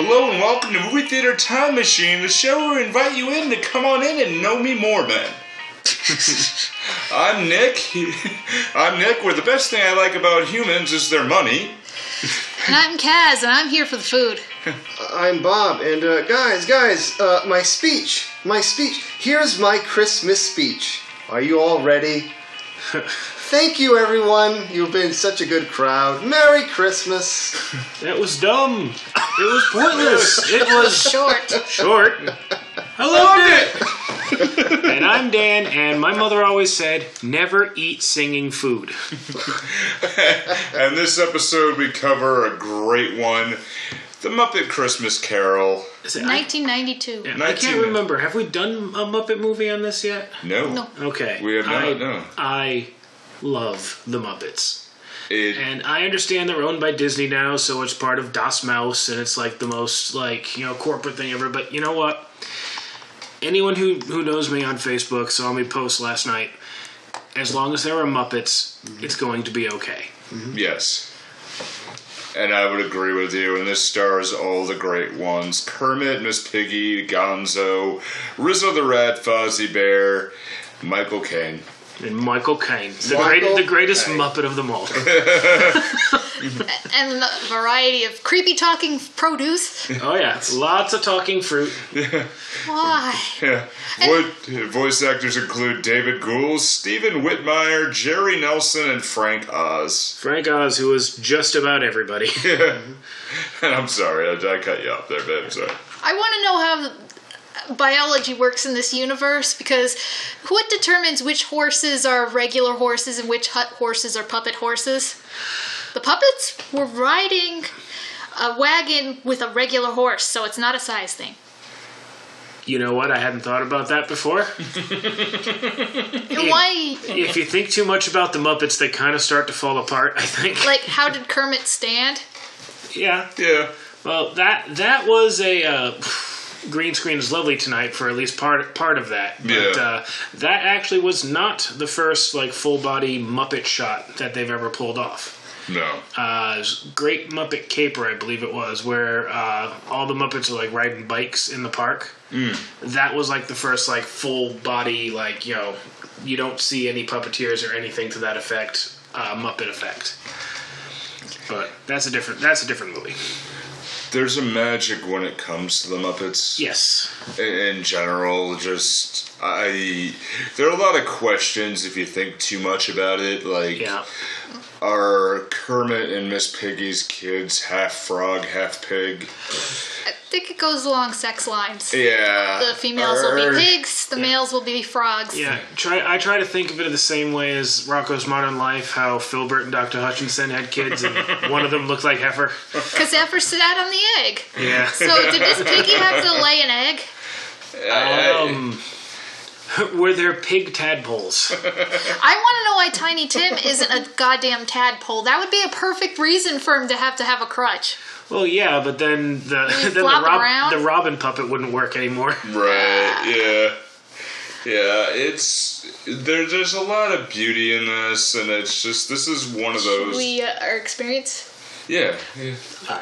Hello and welcome to Movie Theater Time Machine, the show where we invite you in to come on in and know me more, man. I'm Nick. I'm Nick, where the best thing I like about humans is their money. And I'm Kaz, and I'm here for the food. I'm Bob, and uh, guys, guys, uh, my speech, my speech. Here's my Christmas speech. Are you all ready? Thank you, everyone. You've been such a good crowd. Merry Christmas. That was dumb. It was pointless. It was Short. short. I loved it. and I'm Dan, and my mother always said, never eat singing food. And this episode we cover a great one The Muppet Christmas Carol. Is it- I, 1992. I 19. can't remember. Have we done a Muppet movie on this yet? No. No. Okay. We have not, I, no. I love the Muppets. It, And I understand they're owned by Disney now, so it's part of Das Mouse, and it's like the most like you know corporate thing ever. But you know what? Anyone who who knows me on Facebook saw me post last night. As long as there are Muppets, mm-hmm. it's going to be okay. Mm-hmm. yes. And I would agree with you. And this stars all the great ones Kermit, Miss Piggy, Gonzo, Rizzo the Rat, Fozzie Bear, Michael Caine. And Michael Caine, the Michael great, the greatest Caine. Muppet of them all. And a variety of creepy talking produce. oh yeah, lots of talking fruit. Why? Yeah. Vo- voice actors include David Gould, Stephen Whitmire, Jerry Nelson, and Frank Oz. Frank Oz, who was just about everybody. And I'm sorry, I, I cut you off there, babe. I'm sorry. I want to know how biology works in this universe because what determines which horses are regular horses and which hut horses are puppet horses? The puppets were riding a wagon with a regular horse, so it's not a size thing. you know what? I hadn't thought about that before. Why? if you think too much about the Muppets, they kind of start to fall apart. I think. Like, how did Kermit stand? yeah. Yeah. Well, that that was a uh, green screen is lovely tonight for at least part part of that. But Yeah. uh, that actually was not the first like full body Muppet shot that they've ever pulled off. No. Uh, Great Muppet Caper, I believe it was, where uh, all the Muppets are like riding bikes in the park. That was like the first like full body like you know you don't see any puppeteers or anything to that effect uh, Muppet effect. But that's a different that's a different movie. There's a magic when it comes to the Muppets. Yes. in, in general just i there are a lot of questions if you think too much about it like Yeah. are kermit and miss piggy's kids half frog half pig I think it goes along sex lines. yeah The females will be pigs, the males will be frogs. Yeah, try. I try to think of it in the same way as Rocko's Modern Life. How Filburt and Dr. Hutchison had kids, and one of them looked like Heffer. Because Heffer sat on the egg. Yeah. So did this Piggy have to lay an egg? Um, were there pig tadpoles? I want to know why Tiny Tim isn't a goddamn tadpole. That would be a perfect reason for him to have to have a crutch. Well, yeah, but then the then the, flop it around? the Robin puppet wouldn't work anymore. right yeah yeah it's there, there's a lot of beauty in this and it's just this is one of those We uh, our experience. Yeah, yeah.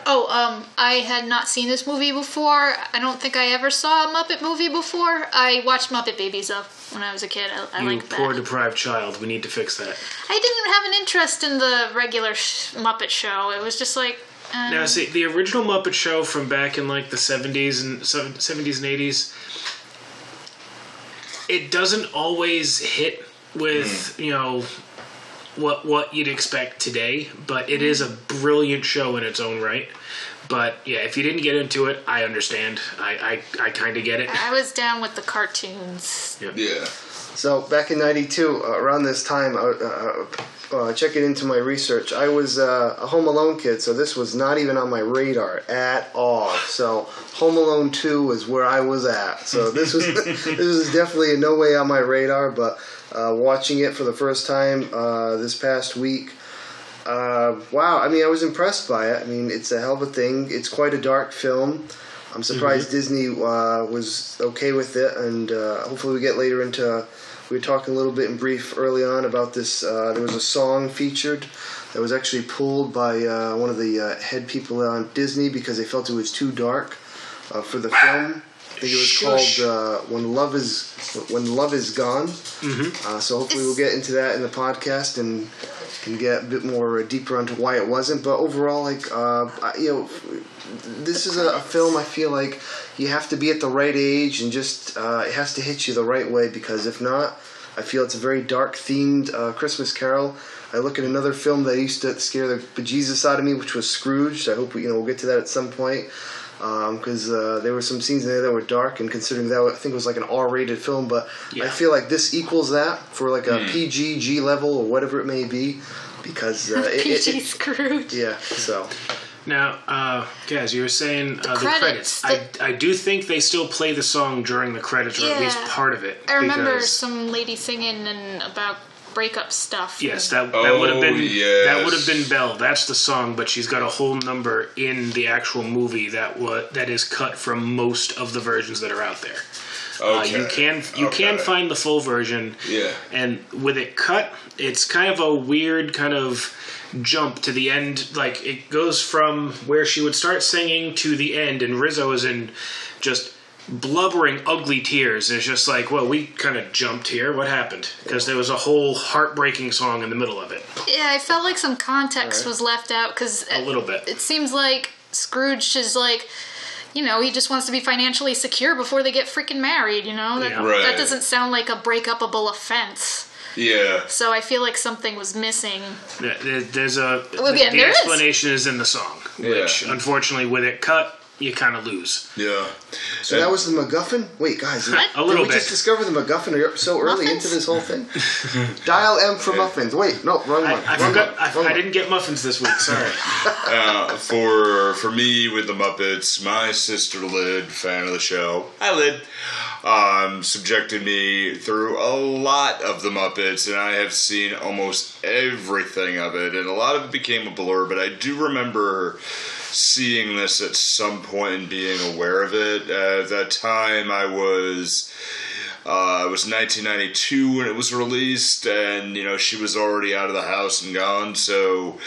Oh, um, I had not seen this movie before. I don't think I ever saw a Muppet movie before. I watched Muppet Babies though when I was a kid. I, I You like poor that. deprived child. We need to fix that. I didn't have an interest in the regular sh- Muppet show. It was just like. Uh, Now, see, the original Muppet Show from back in like the seventies and seventies and eighties, it doesn't always hit with you know what what you'd expect today, but it is a brilliant show in its own right. But yeah, if you didn't get into it, I understand. I I, I kind of get it. I was down with the cartoons. yeah. So back in '92, uh, around this time, uh, uh, uh, checking into my research, I was uh, a Home Alone kid, so this was not even on my radar at all. So Home Alone 2 was where I was at. So this was this was definitely in no way on my radar. But uh, watching it for the first time uh, this past week, uh, wow! I mean, I was impressed by it. I mean, it's a hell of a thing. It's quite a dark film. I'm surprised Disney uh, was okay with it, and uh, hopefully we get later into we were talking a little bit in brief early on about this. Uh, there was a song featured that was actually pulled by uh, one of the uh, head people on Disney because they felt it was too dark uh, for the film. I think it was Shush. called uh, "When Love Is When Love Is Gone." Mm-hmm. Uh, so hopefully we'll get into that in the podcast and can get a bit more deeper onto why it wasn't. But overall, like uh, I- you know, this is a, a film I feel like you have to be at the right age and just uh, it has to hit you the right way because if not, I feel it's a very dark themed uh, Christmas Carol. I look at another film that used to scare the bejesus out of me, which was Scrooge. I hope we, you know we'll get to that at some point because uh, there were some scenes in there that were dark, and considering that I think it was like an R-rated film, but I feel like this equals that for like a PG G level or whatever it may be, because uh, it, it- PG it- Scrooge. yeah. So Now, uh, Kaz, you were saying uh, the credits, credits. I, I do think they still play the song during the credits, or at least part of it. I remember because- some lady singing and about breakup stuff. Yes, that that would have Oh, been that would have been Belle. That's the song, but she's got a whole number in the actual movie that wa- that is cut from most of the versions that are out there. Uh, Okay. you can you can find the full version. Yeah. And with it cut, it's kind of a weird kind of jump to the end. Like it goes from where she would start singing to the end, and Rizzo is in just blubbering, ugly tears. It's just like, well, we kind of jumped here. What happened? Because there was a whole heartbreaking song in the middle of it. Yeah, I felt like some context Alright. was left out because A little bit. it seems like Scrooge is like, you know, he just wants to be financially secure before they get freaking married. You know, that, Yeah. Right. that doesn't sound like a breakupable offense. Yeah. So I feel like something was missing. There- there- There's a Well, the, yeah, the there is. explanation is. in the song, which Yeah. unfortunately with it cut, you kind of lose. Yeah. So that was the MacGuffin. Wait, guys, What? A little did we bit. just discover the MacGuffin so early Muffins? into this whole thing? Dial M for muffins. Wait, no, wrong one. I, I wrong forgot. one, I, wrong I one. didn't get muffins this week. Sorry. Uh, for for me with the Muppets, my sister Lid, fan of the show, hi Lid, um, subjected me through a lot of the Muppets, and I have seen almost everything of it, and a lot of it became a blur. But I do remember seeing this at some point and being aware of it. At that time, I was. Uh, it was 1992 when it was released, and you know she was already out of the house and gone. So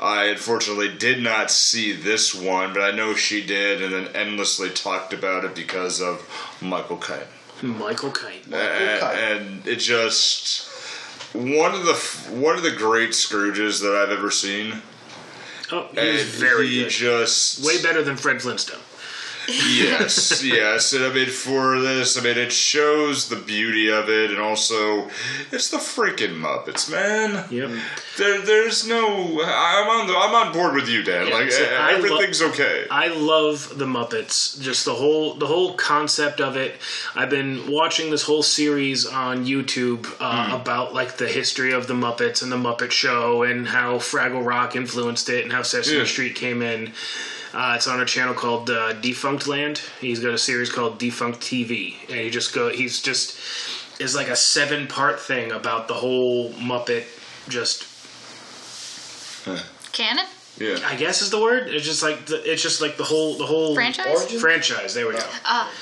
I unfortunately did not see this one, but I know she did, and then endlessly talked about it because of Michael Caine. Michael Caine. A- and it just one of the one of the great Scrooges that I've ever seen. Oh, he And very he good. just Way better than Fred Flintstone. Yes, yes. And I mean, for this, I mean, it shows the beauty of it, and also it's the freaking Muppets, man. Yep. There, there's no. I'm on the. I'm on board with you, Dan. Yeah, like so e- I lo- everything's okay. I love the Muppets. Just the whole the whole concept of it. I've been watching this whole series on YouTube uh, Hmm. about like the history of the Muppets and the Muppet Show and how Fraggle Rock influenced it and how Sesame Yeah. Street came in. Uh, it's on a channel called uh, Defunctland. He's got a series called Defunct TV, and he just go. He's just is like a seven part thing about the whole Muppet. Just Canon? yeah. I guess is the word. It's just like the, it's just like the whole the whole Franchise? Origin? franchise. There we go. Ah.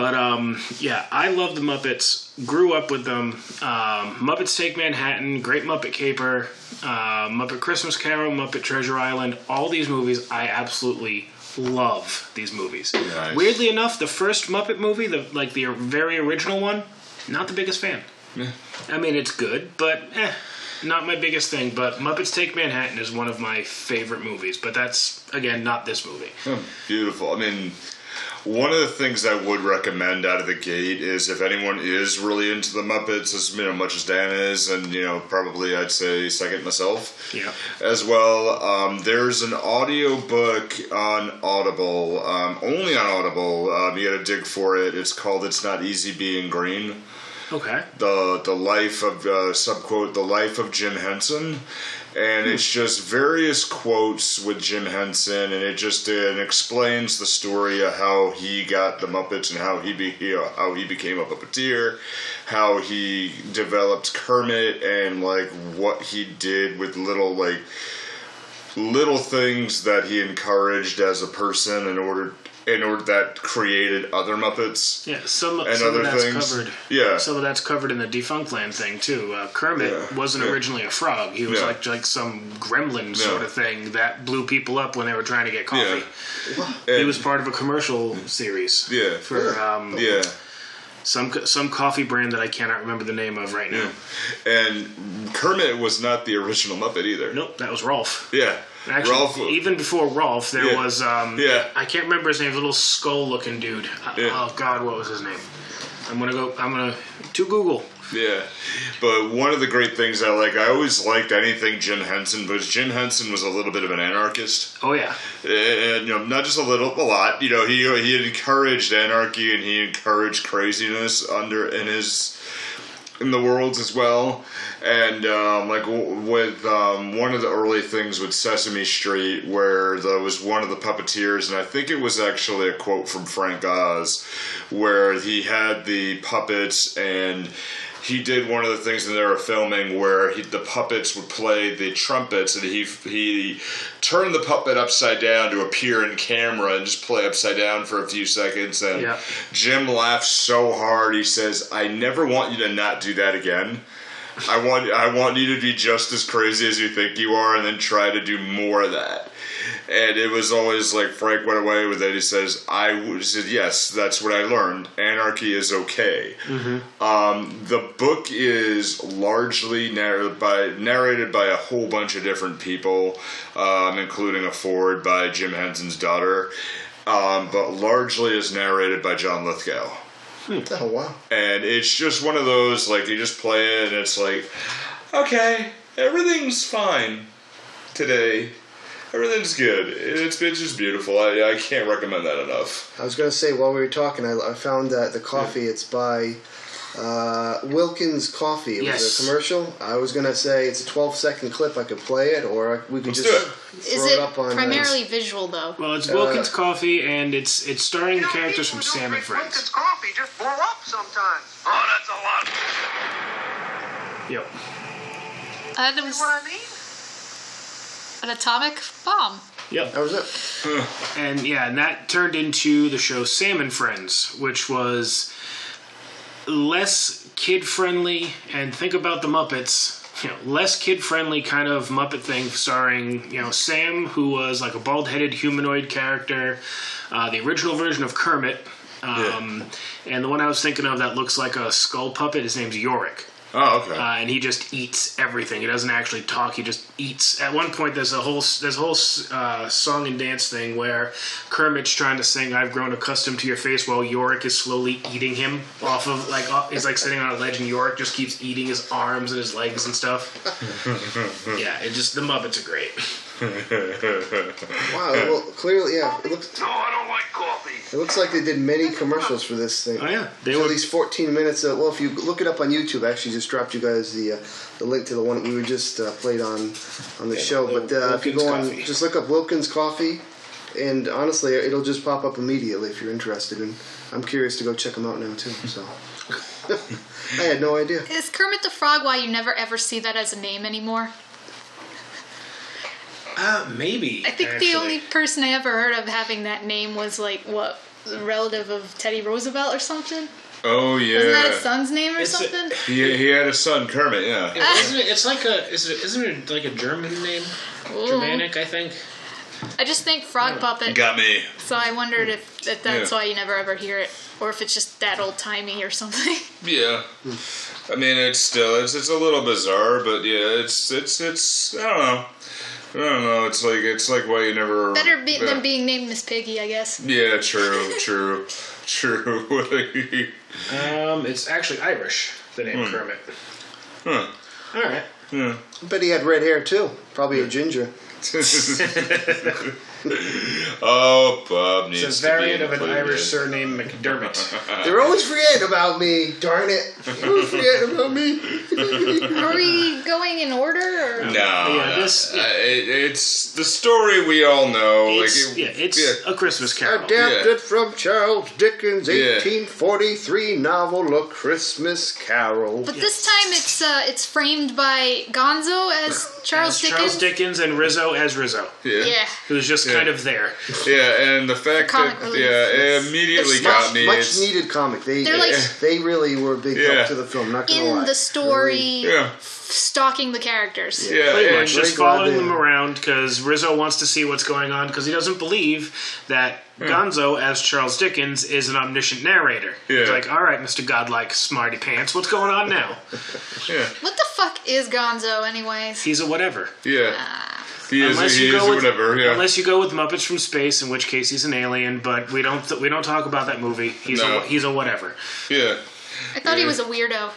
But um, yeah, I love the Muppets. Grew up with them. Um, Muppets Take Manhattan, Great Muppet Caper, uh, Muppet Christmas Carol, Muppet Treasure Island. All these movies, I absolutely love these movies. Nice. Weirdly enough, the first Muppet movie, the like the very original one, not the biggest fan. I mean, it's good, but eh, not my biggest thing. But Muppets Take Manhattan is one of my favorite movies. But that's again not this movie. Oh, Beautiful. I mean, one of the things I would recommend out of the gate is if anyone is really into the Muppets, as you know, much as Dan is, and you know, probably I'd say second myself. Yeah. As well, um, there's an audio book on Audible, um, only on Audible. Um, you got to dig for it. It's called "It's Not Easy Being Green." Okay. the the life of uh, subquote the life of Jim Henson, and it's just various quotes with Jim Henson, and it just uh, it explains the story of how he got the Muppets and how he be you know, how he became a puppeteer, how he developed Kermit, and like what he did with little like little things that he encouraged as a person in order in order that created other Muppets. Yeah, some, And some other of that's things. covered. Yeah. some of that's covered in the Defunctland thing too. Uh, Kermit Yeah. wasn't Yeah. originally a frog; he was Yeah. like like some gremlin sort of thing that blew people up when they were trying to get coffee. And- He was part of a commercial series. Yeah. for um, yeah. some some coffee brand that I cannot remember the name of right now. And Kermit was not the original Muppet either. Nope, that was Rolf. Yeah. Actually, Ralph. even before Rolf, there Yeah. was um, Yeah. I can't remember his name. A little skull-looking dude. Uh, Yeah. Oh God, what was his name? I'm gonna go. I'm gonna to Google. Yeah, but one of the great things I like, I always liked anything Jim Henson, because Jim Henson was a little bit of an anarchist, Oh yeah, and you know, not just a little, a lot. You know, he he encouraged anarchy and he encouraged craziness under in his in the worlds as well. And um, like w- with um, one of the early things with Sesame Street, where there was one of the puppeteers, and I think it was actually a quote from Frank Oz, where he had the puppets and he did one of the things that they were filming where he, the puppets would play the trumpets and he he turned the puppet upside down to appear in camera and just play upside down for a few seconds and Yeah. Jim laughed so hard he says I never want you to not do that again I want I want you to be just as crazy as you think you are and then try to do more of that and it was always like Frank went away with it. He says, "I said yes, that's what I learned. Anarchy is okay." Um, the book is largely narrated by narrated by a whole bunch of different people, um, including a forward by Jim Henson's daughter, um, but largely is narrated by John Lithgow Oh wow. and it's just one of those like you just play it and it's like okay everything's fine today everything's good it's, it's just beautiful I, I can't recommend that enough I was gonna say while we were talking, I, I found that the coffee it's by uh, Wilkins Coffee. It Yes. was a commercial. I was gonna say it's a 12 second clip. I could play it, or we could Let's just do it. throw Is it it up on. uh, primarily visual though? well, it's Uh, Wilkins Coffee, and it's it's starring You know, characters from Sam and drink Friends. Wilkins coffee just blow up sometimes. Oh, that's a lot. Yep. Uh, there See was what I mean? An atomic bomb. Yep. that was it. And yeah, and that turned into the show Sam and Friends, which was less kid friendly. And think about the Muppets, you know, less kid friendly kind of Muppet thing, starring you know Sam, who was like a bald headed humanoid character, uh, the original version of Kermit. Um, And the one I was thinking of that looks like a skull puppet, his name's Yorick. Oh okay uh, and he just eats everything. He doesn't actually talk. He just eats. At one point, there's a whole there's a whole uh, song and dance thing where Kermit's trying to sing "I've grown accustomed to your face" while Yorick is slowly eating him off of like off, he's like sitting on a ledge, and Yorick just keeps eating his arms and his legs and stuff. yeah, it just the Muppets are great. Wow. Well, clearly, yeah. It looks. No, I don't like coffee. It looks like they did many commercials for this thing. Oh yeah, they At were. least 14 minutes. Of, well, if you look it up on YouTube, I actually just dropped you guys the uh, the link to the one we were just uh, played on on the show. the But uh, if you Wilkins go on, Coffee. just look up Wilkins Coffee, and honestly, it'll just pop up immediately if you're interested. And I'm curious to go check them out now too. So I had no idea. Is Kermit the Frog why you never ever see that as a name anymore? Uh, maybe. I think actually. the only person I ever heard of having that name was like what relative of Teddy Roosevelt or something. oh yeah Isn't that his son's name or It's a- something? he, he had a son Kermit yeah Isn't it, it's like a is it isn't it like a German name? Ooh. Germanic, I think. I just think frog puppet, got me so I wondered if, if that's Yeah. why you never ever hear it, or if it's just that old timey or something. yeah I mean it's still it's, it's a little bizarre but yeah it's it's it's I don't know I don't know it's like it's like why you never Better be, yeah. than being named Miss Piggy, I guess. Yeah, true, true, true. Um, it's actually Irish. The name Kermit. huh. All right. Yeah. But he had red hair too. Probably a ginger. oh, Bob needs It's a to be variant of an. Irish surname, McDermott. They're always forgetting about me. Darn it! They're always forgetting about me. Are we going in order? Or? No, Yeah, no. this- Uh, it, it's the story we all know. It's, like, it- yeah, it's a Christmas Carol. Adapted from Charles Dickens' Yeah. 1843 novel *A Christmas Carol*. But this time it's uh, it's framed by Gonzo as Charles As Dickens. Charles Dickens and Rizzo as Rizzo, yeah. Yeah. who's just Yeah. kind of there. Yeah, and the fact comic that relief. yeah, it immediately It's got much, me. much It's- needed comic. They They're like- they really were a big Yeah. help to the film. Not gonna In lie. the story, yeah, stalking the characters. yeah, Pretty and- much just following them around because Rizzo wants to see what's going on because he doesn't believe that hmm. Gonzo as Charles Dickens is an omniscient narrator. He's Yeah. like, all right, Mr. Godlike Smarty Pants, what's going on now? yeah, What the fuck is Gonzo, anyways? He's a whatever. yeah. Ah. He is, unless he you is go with whatever. Yeah, unless you go with Muppets from Space, in which case he's an alien. But we don't th- we don't talk about that movie. He's No. a he's a whatever. yeah. I thought he was a weirdo.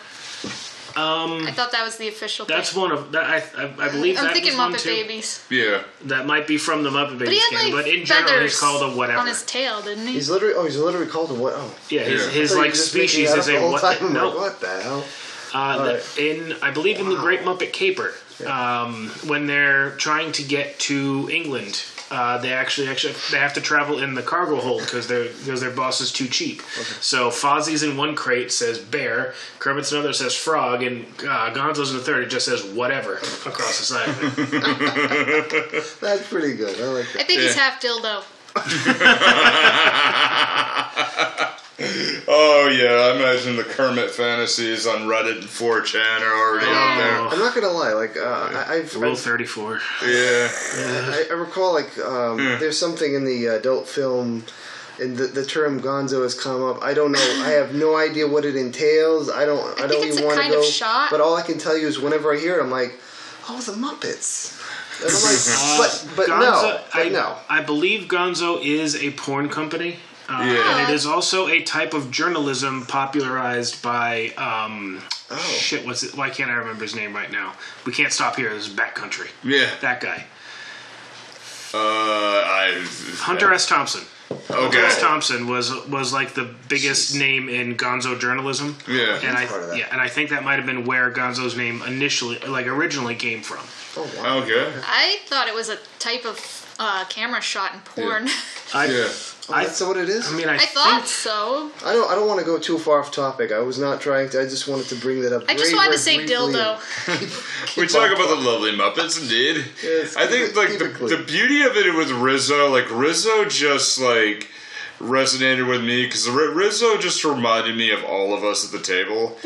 Um, I thought that was the official that's thing. one of that. I I, I believe I'm that thinking was one Muppet too. Babies. Yeah, That might be from the Muppet But he Babies had game, like but in general feathers he's called a whatever. on his tail, didn't he? He's literally oh he's literally called a what? Oh, yeah, his, Yeah. his I like were just making species is a what? no, like, what the hell? Uh, the, Alright. in I believe in the Great Muppet Caper, um, when they're trying to get to England, uh, they actually actually they have to travel in the cargo hold because their because their boss is too cheap. So Fozzie's in one crate says bear, Kermit's in another says frog, and uh, Gonzo's in the third it just says whatever across the side. of it. That's pretty good. I like that. I that. think he's Yeah. half dildo. Oh yeah, I imagine the Kermit fantasies on Reddit and 4chan are already out there. I'm not gonna lie. Like uh, I, I've, Rule thirty four. there. Yeah, I, I recall like um, there's something in the adult film. And the, the term Gonzo has come up. I don't know. I have no idea what it entails. I don't. I, think don't even want to go. shot. But all I can tell you is whenever I hear it, I'm like, oh, the Muppets. And I'm like, but but no, but I, no. I believe Gonzo is a porn company. Uh, Yeah. And it is also a type of journalism popularized by um, Oh. shit. What's it? Why can't I remember his name right now? We can't stop here. This is backcountry. yeah. That guy, Uh, I Hunter S. Thompson. Hunter Okay. S. Thompson was was like the biggest name in Gonzo journalism. Yeah. And I part of that. yeah, and I think that might have been where Gonzo's name initially, like originally, came from. Oh wow. Okay. I thought it was a type of uh, camera shot in porn. I, Yeah. Oh, I, that's what it is. I mean, I, I thought so. I don't. I don't want to go too far off topic. I was not trying to. I just wanted to bring that up. I just very, wanted to say briefly. dildo. We talk about the lovely Muppets, indeed. Yes, I think it- like the, the beauty of it was Rizzo, like Rizzo, just like resonated with me because Rizzo just reminded me of all of us at the table.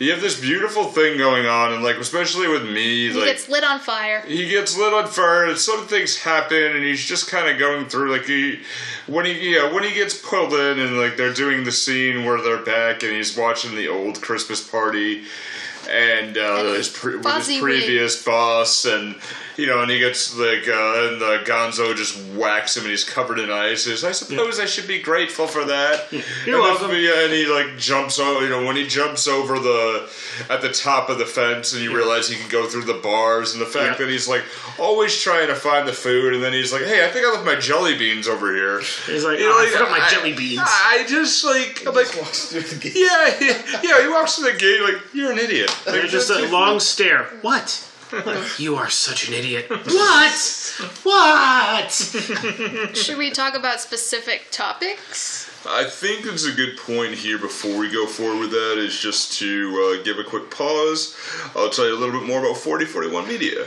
You have this beautiful thing going on, and like especially with me, He like gets lit on fire. he gets lit on fire and some things happen and he's just kind of going through like he when he yeah when he gets pulled in and like they're doing the scene where they're back and he's watching the old christmas party and uh, And his, pre- with his previous boss and you know and he gets like uh, and the gonzo just whacks him and he's covered in ice He says, i suppose i should be grateful for that You're and then- welcome. yeah, and he like jumps over. You know, when he jumps over the at the top of the fence, and you realize he can go through the bars, and the fact Yeah. that he's like always trying to find the food, and then he's like, "Hey, I think I left my jelly beans over here." he's like, You oh, know, I like, forgot my I- jelly beans. I just like I'm like, yeah, yeah, yeah. He walks through the gate like you're an idiot. Like, They're just a long stare. What? What? You are such an idiot. What? What? Should we talk about specific topics? I think it's a good point here before we go forward with that is just to uh, give a quick pause. I'll tell you a little bit more about 4041 Media.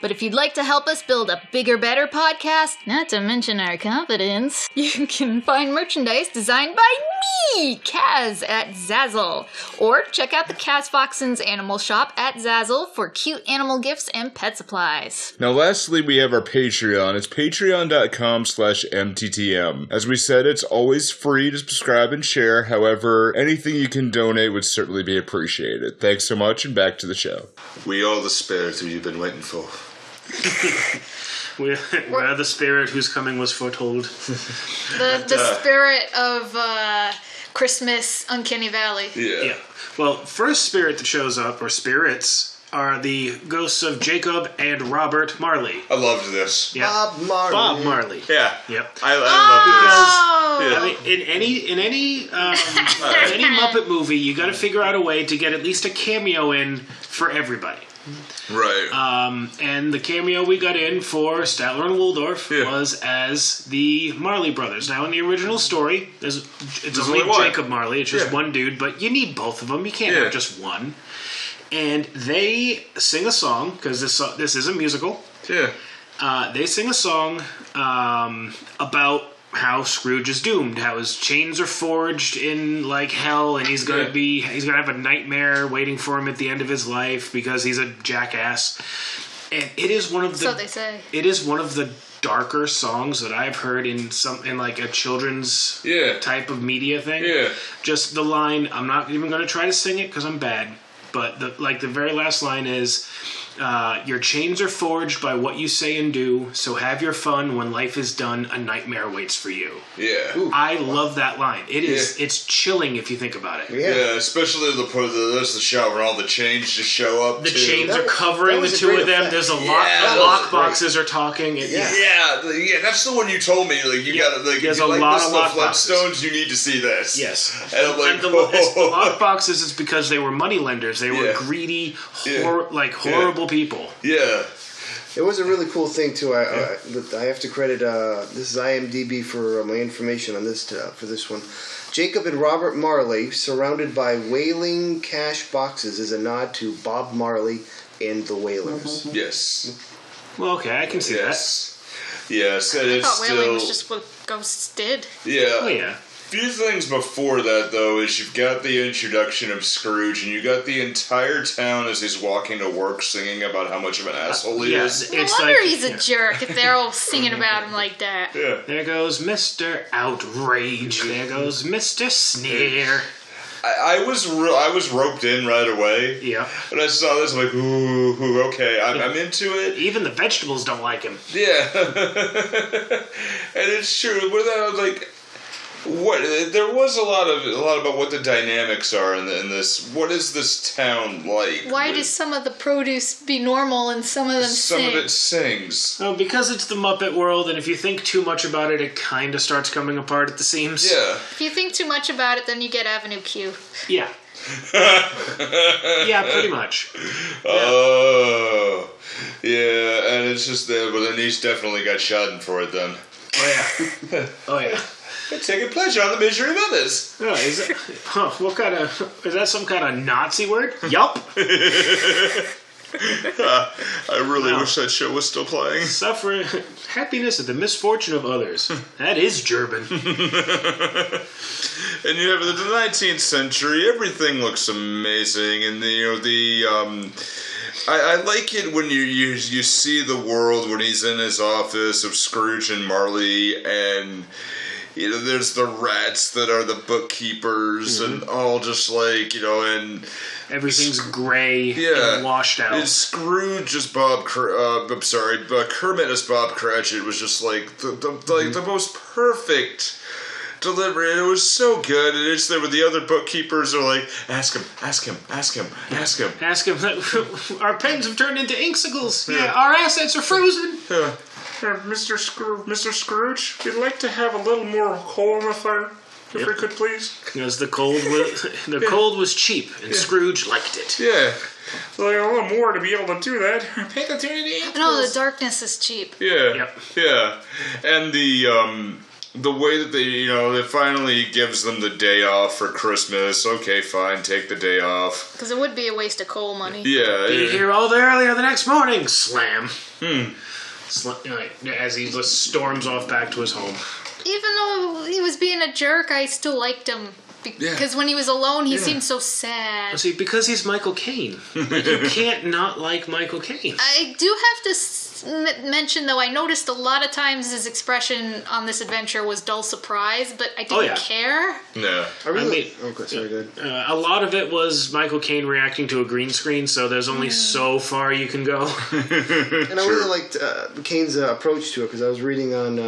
But if you'd like to help us build a bigger, better podcast, not to mention our confidence, you can find merchandise designed by me, Kaz, at Zazzle. Or check out the Kaz Foxen's Animal Shop at Zazzle for cute animal gifts and pet supplies. Now, lastly, we have our Patreon. It's patreon.com slash MTTM. As we said, it's always free to subscribe and share. However, anything you can donate would certainly be appreciated. Thanks so much, and back to the show. We are the spirits you've been waiting for. we're, we're the spirit whose coming was foretold. The the uh, spirit of uh, Christmas, Uncanny Valley. Yeah. Yeah. Well, first spirit that shows up, or spirits, are the ghosts of Jacob and Robert Marley. I loved this. Yeah. Bob Marley. Bob Marley. Yeah. Yep. I, I Oh, love I mean, in any in any um, in any Muppet movie, you got to figure out a way to get at least a cameo in for everybody. Right. Um, and the cameo we got in for Statler and Waldorf Yeah. was as the Marley brothers. Now, in the original story, there's it's only only. Jacob Marley. It's just Yeah. one dude, but you need both of them. You can't Yeah. have just one. And they sing a song because this this is a musical. yeah. Uh, they sing a song um, about how Scrooge is doomed, how his chains are forged in like hell, and he's gonna Yeah. be he's gonna have a nightmare waiting for him at the end of his life because he's a jackass. And it is one of the so they say. it is one of the darker songs that I've heard in some in like a children's Yeah. type of media thing. Yeah. Just the line. I'm not even going to try to sing it because I'm bad. But the like the very last line is, uh, "Your chains are forged by what you say and do. So have your fun. When life is done, a nightmare waits for you." Yeah. I love that line. It is. Yeah. It's chilling if you think about it. Yeah. Yeah, especially the part the there's the shot where all the chains just show up. The too. chains That are was- covering the two great of them. effect. There's a lock. Yeah, the that was lock boxes are talking. It- Yeah. Yeah, the- yeah, that's the one you told me. Like you Yeah, gotta like there's if you a like lot this of the lock boxes. Flintstones, you need to see this. Yes. And I'm like, and the, it's the oh. lock boxes is because they were money lenders. They were Yeah. greedy, Yeah. hor- like horrible people. Yeah. It was a really cool thing too. I I, I have to credit uh, this is IMDb for uh, my information on this uh, for this one. Jacob and Robert Marley, surrounded by wailing cash boxes, is a nod to Bob Marley and the Wailers. Yes. Well, okay, I can see Yes. Yes, and I it's thought still wailing was just what ghosts did. yeah. Oh yeah. Few things before that though is you've got the introduction of Scrooge and you got the entire town as he's walking to work singing about how much of an asshole he yeah, is. No it's wonder like he's a jerk if they're all singing about him like that. Yeah. there goes Mister Outrage. There goes Mister Sneer. I, I was ro- I was roped in right away. Yeah. When I saw this, I'm like, ooh, ooh, okay, I'm, I'm into it. Even the vegetables don't like him. Yeah, and it's true. What that like, what there was a lot of a lot about what the dynamics are in, the, in this. What is this town like? Why With- does some of the produce be normal and some of them sing? some sing? of it sings? Well, because it's the Muppet world, and if you think too much about it, it kind of starts coming apart at the seams. Yeah, If you think too much about it, then you get Avenue Q. Yeah. yeah, pretty much. oh, yeah, and it's just that. But then he's definitely got shot in for it. Then Oh yeah. Oh yeah. Taking pleasure on the misery of others. Oh, is that, huh, what kind of is that? Some kind of Nazi word? Yup. I really Wow. wish that show was still playing. Suffer happiness at the misfortune of others. That is German. And you have the 19th century. Everything looks amazing, and the, you know the. Um, I, I like it when you, you you see the world when he's in his office of Scrooge and Marley, and you know there's the rats that are the bookkeepers, and all just like you know, and Everything's gray yeah, and washed out. And Scrooge as Bob. Cr- Uh, I'm sorry, but Kermit as Bob Cratchit was just like the, the like the most perfect delivery. It was so good, and it's there with the other bookkeepers are like, ask him, ask him, ask him, ask him. Ask him. Our pens have turned into inksicles. Yeah, our assets are frozen. Yeah. Mr. Scrooge, Mr. Scrooge, we'd like to have a little more coal in the fire, if Yep. we could, please. Because the cold was the cold was cheap, and Scrooge liked it. Yeah, Like a little more to be able to do that. Pay the opportunity. No, the darkness is cheap. yeah, Yep. yeah, and the um. The way that they, you know, it finally gives them the day off for Christmas. Okay, fine, take the day off. Because it would be a waste of coal money. Yeah, Be yeah. here all day earlier the next morning. Slam. As he just storms off back to his home. Even though he was being a jerk, I still liked him. because when he was alone, he seemed so sad. See, because he's Michael Caine, you can't not like Michael Caine. I do have to s- m- mention, though, I noticed a lot of times his expression on this adventure was dull surprise, but I didn't Oh, yeah. care. No, I really. mean- okay, sorry, good. Uh, a lot of it was Michael Caine reacting to a green screen, so there's only so far you can go. And I really liked uh, Caine's uh, approach to it because I was reading on.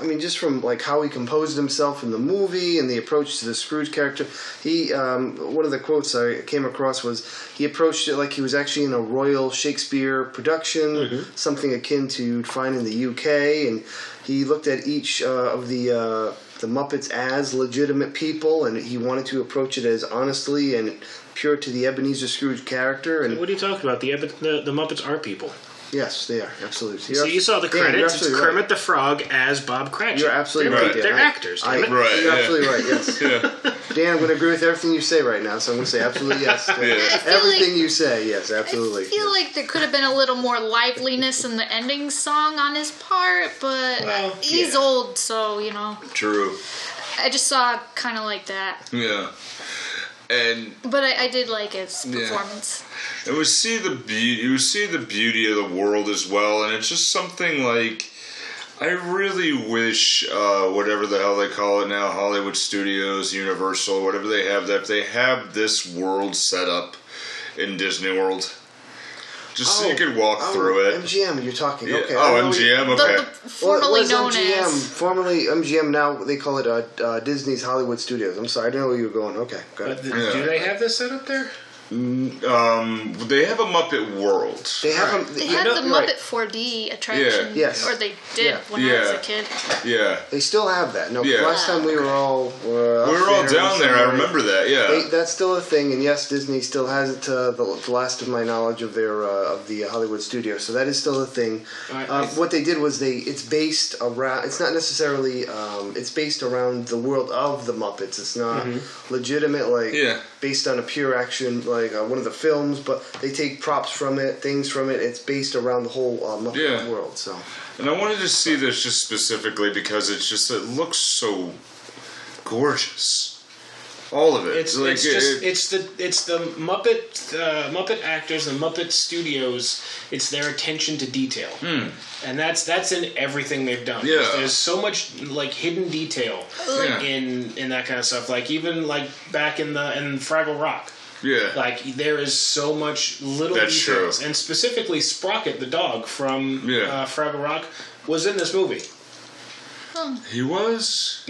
I mean, just from like how he composed himself in the movie and the approach to the Scrooge character. He um, one of the quotes I came across was he approached it like he was actually in a Royal Shakespeare production, something akin to you'd find in the UK, and he looked at each uh, of the. Uh, the Muppets as legitimate people, and he wanted to approach it as honestly and pure to the Ebenezer Scrooge character. And what are you talking about? The, the the Muppets are people. Yes, they are absolutely. So you saw the Dan, you're credits. It's absolutely right. Kermit the Frog as Bob Cratchit. You're absolutely they're, right, Dan. They're I- actors. I, damn it. Right, You're yeah. absolutely right. Yes. Yeah. Dan, I'm going to agree with everything you say right now. So I'm going to say absolutely yes. Yeah. Everything like- you say, yes, absolutely. I feel like there could have been a little more liveliness in the ending song on his part, but Well, he's yeah. old, so, you know. True. I just saw kind of like that. Yeah. And But I, I did like Yeah. performance. And we see the beauty. You see the beauty of the world as well, and it's just something like. I really wish, uh, whatever the hell they call it now, Hollywood Studios, Universal, whatever they have, that if they have this world set up in Disney World, just so you can walk oh, through it. MGM, you're talking. Yeah. Okay. Oh, know you- MGM. The, Okay. the Well, formerly was known MGM, as. formerly MGM. Now they call it uh, uh, Disney's Hollywood Studios. I'm sorry, I didn't know where you were going. Okay, got But it. the, Yeah. do they have this set up there? Um, they have a Muppet World. They have Right. them. They you had know- the right. Muppet 4D attraction. Yeah. Yes. Or they did Yeah. when I was a kid. Yeah. They still have that. No, 'cause Yeah. last time we were all were We were all down there. I remember that. They, Yeah. that's still a thing, and yes, Disney still has it to the, the last of my knowledge of their uh, of the Hollywood studio. So that is still a thing. I- Uh, what they did was they it's based around. It's not necessarily. Um, it's based around the world of the Muppets. It's not legitimate like Yeah. Based on a pure action like uh, one of the films, but they take props from it, things from it. It's based around the whole uh, Muppet Yeah. world. So And I wanted to see this just specifically because it's just it looks so gorgeous. All of it. It's, like it's just it- it's the it's the Muppet uh, Muppet actors, the Muppet Studios. It's their attention to detail, and that's that's in everything they've done. Hmm. Yeah. There's so much like hidden detail Yeah. in in that kind of stuff. Like even like back in the in Fraggle Rock. yeah. Like there is so much little That's details, true. and specifically Sprocket the dog from Yeah. uh, Fraggle Rock was in this movie. He was.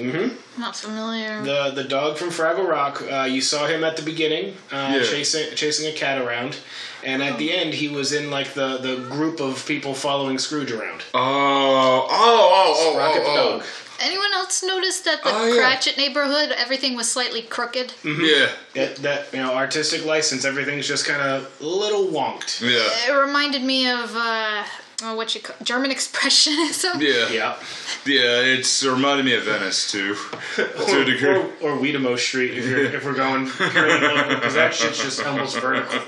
Not familiar. The the dog from Fraggle Rock. Uh, you saw him at the beginning, uh, Yeah. chasing chasing a cat around, and at the end he was in like the the group of people following Scrooge around. Oh, oh, oh, oh, Sprocket oh, the oh. dog. Anyone else notice that the Oh, yeah. Cratchit neighborhood, everything was slightly crooked? Yeah, That, that you know artistic license, everything's just kind of a little wonked. yeah, It reminded me of uh, oh, what you call German expressionism. yeah, Yeah, Yeah, It's reminded me of Venice too, to a degree. or, or Weedemo Street if you're if we're going purely because that shit's just almost vertical.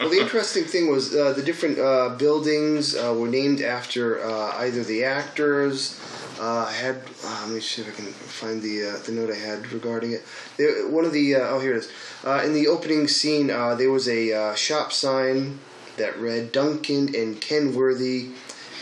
Well, the interesting thing was uh, the different uh, buildings uh, were named after uh, either the actors. Uh, I had. Uh, let me see if I can find the uh, the note I had regarding it. There, one of the uh, oh here it is. Uh, in the opening scene, uh, there was a uh, shop sign that read Duncan and Kenworthy,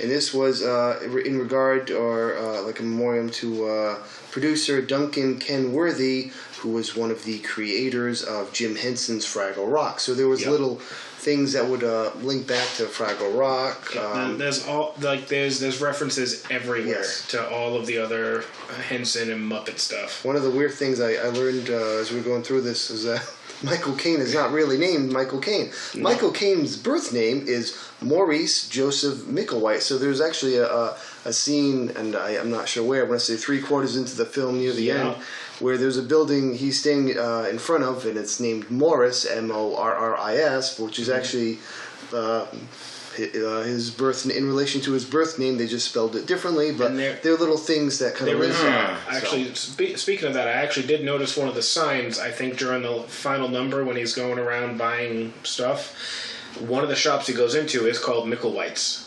and this was uh, in regard or uh, like a memoriam to uh, producer Duncan Kenworthy, who was one of the creators of Jim Henson's Fraggle Rock. So there was Yep. little things that would uh, link back to Fraggle Rock. Um, there's all like there's there's references everywhere Yes. to all of the other Henson and Muppet stuff. one of the weird things I, I learned uh, as we were going through this is that Michael Caine is not really named Michael Caine. Michael Caine's birth name is Maurice Joseph Micklewhite. So there's actually a, a, a scene, and I, I'm not sure where, I want to say three quarters into the film near the Yeah. end, where there's a building he's staying uh, in front of, and it's named Morris, M O R R I S, which is actually. Uh, hi- uh, his birth in relation to his birth name, they just spelled it differently, but And there- there are little things that kind There of was link. So- actually spe- speaking of that, I actually did notice one of the signs. I think during the final number when he's going around buying stuff, one of the shops he goes into is called Micklewhite's.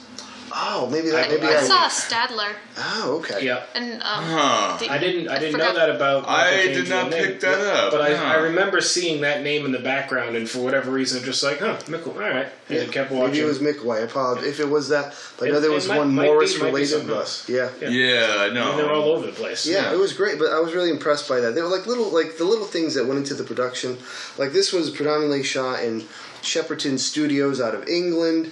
Oh, maybe that. I- Maybe I I. I saw Statler, Oh, okay. Yeah. and um, Huh. the- I didn't. I didn't forgot- know that about. I did Caine's not real pick that up. But I, Huh. I remember seeing that name in the background, and for whatever reason, just like, huh, Mickle. All right, and kept watching. Maybe it was Mickley. I apologize if it was that. But I know It- there it was might- one might be- Morris might be related. something But else. yeah. Yeah. Yeah, no. and they're all over the place. Yeah, it was great, but I was really impressed by that. They were like little, like the little things that went into the production. Like this was predominantly shot in Shepperton Studios out of England,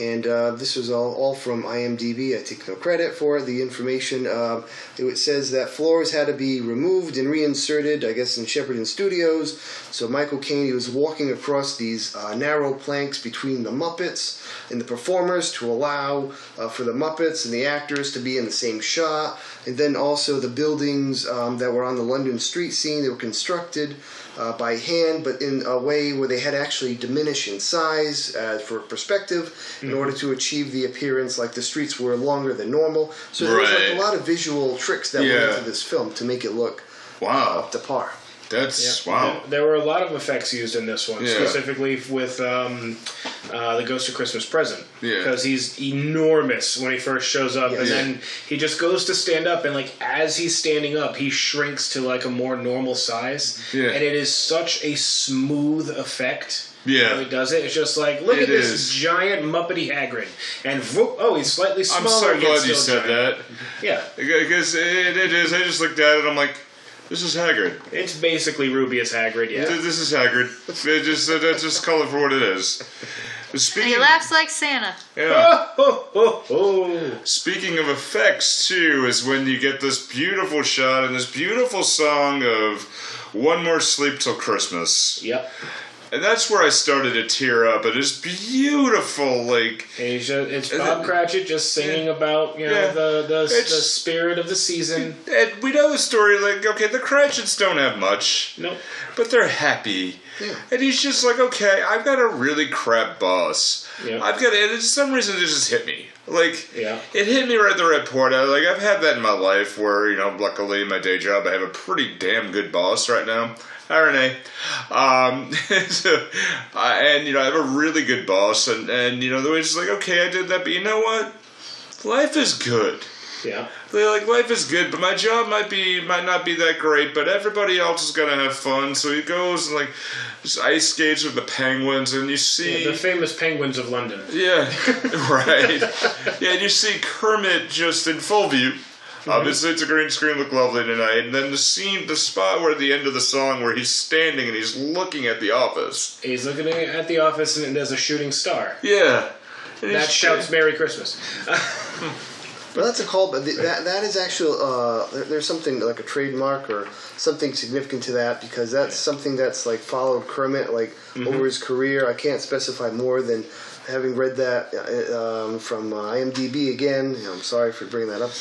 and uh, this was all, all from IMDb. I take no credit for. The information uh, it says that floors had to be removed and reinserted. I guess in Shepperton Studios. So Michael Caine he was walking across these uh, narrow planks between the Muppets and the performers to allow uh, for the Muppets and the actors to be in the same shot, and then also the buildings um, that were on the London street scene. They were constructed uh, by hand, but in a way where they had actually diminished in size uh, for perspective in order to achieve the appearance like the streets were longer than normal. So there was like Right. a lot of visual tricks that Yeah. went into this film to make it look Wow. up to par. That's Yeah. wow. There, were a lot of effects used in this one, Yeah. specifically with um, uh, the Ghost of Christmas Present. Yeah. Because he's enormous when he first shows up, and then he just goes to stand up, and like as he's standing up, he shrinks to like a more normal size, Yeah. and it is such a smooth effect. Yeah. He does it, it's just like look It at this is. giant Muppety Hagrid, and whoop, oh, he's slightly smaller. I'm so glad you said giant. that. Yeah, Because it, it is. I just looked at it. I'm like, this is Hagrid. it's basically Rubeus Hagrid. Yeah. Th- This is Hagrid. It just uh, just call it for what it is. and Speaking, he laughs like Santa. yeah. Speaking of effects, too, is when you get this beautiful shot and this beautiful song of "One More Sleep Till Christmas," Yep. And that's where I started to tear up. It is beautiful, like Asia. it's Bob Cratchit just singing about you know Yeah. the the, the spirit of the season. and we know the story. Like, okay, the Cratchits don't have much. Nope. but they're happy. Yeah. And he's just like, okay, I've got a really crap boss. Yeah. I've got, and for some reason, it just hit me. Like, Yeah. it hit me right at the right point. I, like, I've had that in my life where, you know, luckily in my day job, I have a pretty damn good boss right now. Hi, Renee. Um, so, uh, and, you know, I have a really good boss, and, and you know, the way it's like, okay, I did that, but you know what? Life is good. Yeah. They're like life is good, but my job might be might not be that great. But everybody else is gonna have fun. So he goes and like just ice skates with the penguins, and you see, The famous penguins of London. yeah, right, yeah, and you see Kermit just in full view. Mhm. Obviously, it's a green screen, look lovely tonight. And then the scene, the spot where at the end of the song, where he's standing and he's looking at the office. He's looking at the office and there's a shooting star. Yeah, And That shouts Merry Christmas. But that's a call. But th- that that is actually uh, there, there's something like a trademark or something significant to that because that's something that's like followed Kermit like Mm-hmm. over his career. I can't specify more than having read that uh, um, from uh, IMDb again. You know, I'm sorry for bringing that up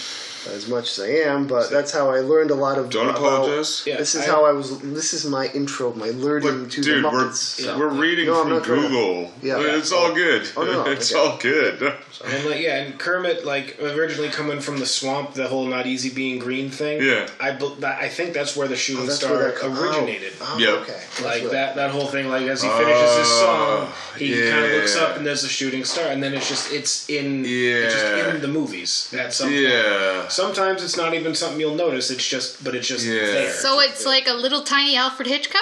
as much as I am, but that's how I learned a lot of. Don't about- apologize. Yeah, This is I- how I was. This is my intro, my learning to dude, the we're, Muppets. so. we're reading No, from not trying to- Google. Yeah. it's all good. Oh, no, no, it's okay. all good. And like yeah, and Kermit like originally coming from the swamp, the whole not easy being green thing. Yeah. I bel- I think that's where the shooting Oh, star that oh, originated. Oh, oh, Yep. Okay. Like that, that whole thing. Like as he finishes his uh, song, Oh, he kind of looks up and there's a shooting star, and then it's just it's in yeah. it's just in the movies at some point. Yeah. Sometimes it's not even something you'll notice. It's just, but it's just Yeah. there. So it's like a little tiny Alfred Hitchcock.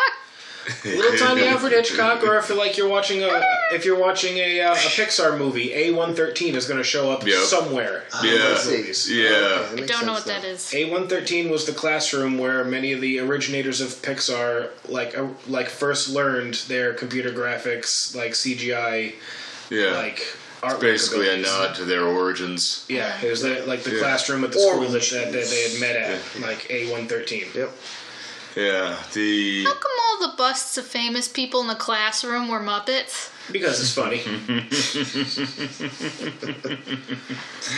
little tiny Alfred Hitchcock, or if you're like you're watching a if you're watching a, uh, a Pixar movie, A one thirteen is going to show up Yep. somewhere. Yeah. I. Movies. Yeah. Okay, I don't know what that now. is. A one thirteen was the classroom where many of the originators of Pixar like uh, like first learned their computer graphics, like CGI, Yeah. like art. Basically a nod to their origins. Yeah, it was the, like the Yeah. classroom at the school that, that, that they had met at, like A one thirteen. Yep. Yeah. The How come all the busts of famous people in the classroom were Muppets? Because it's funny.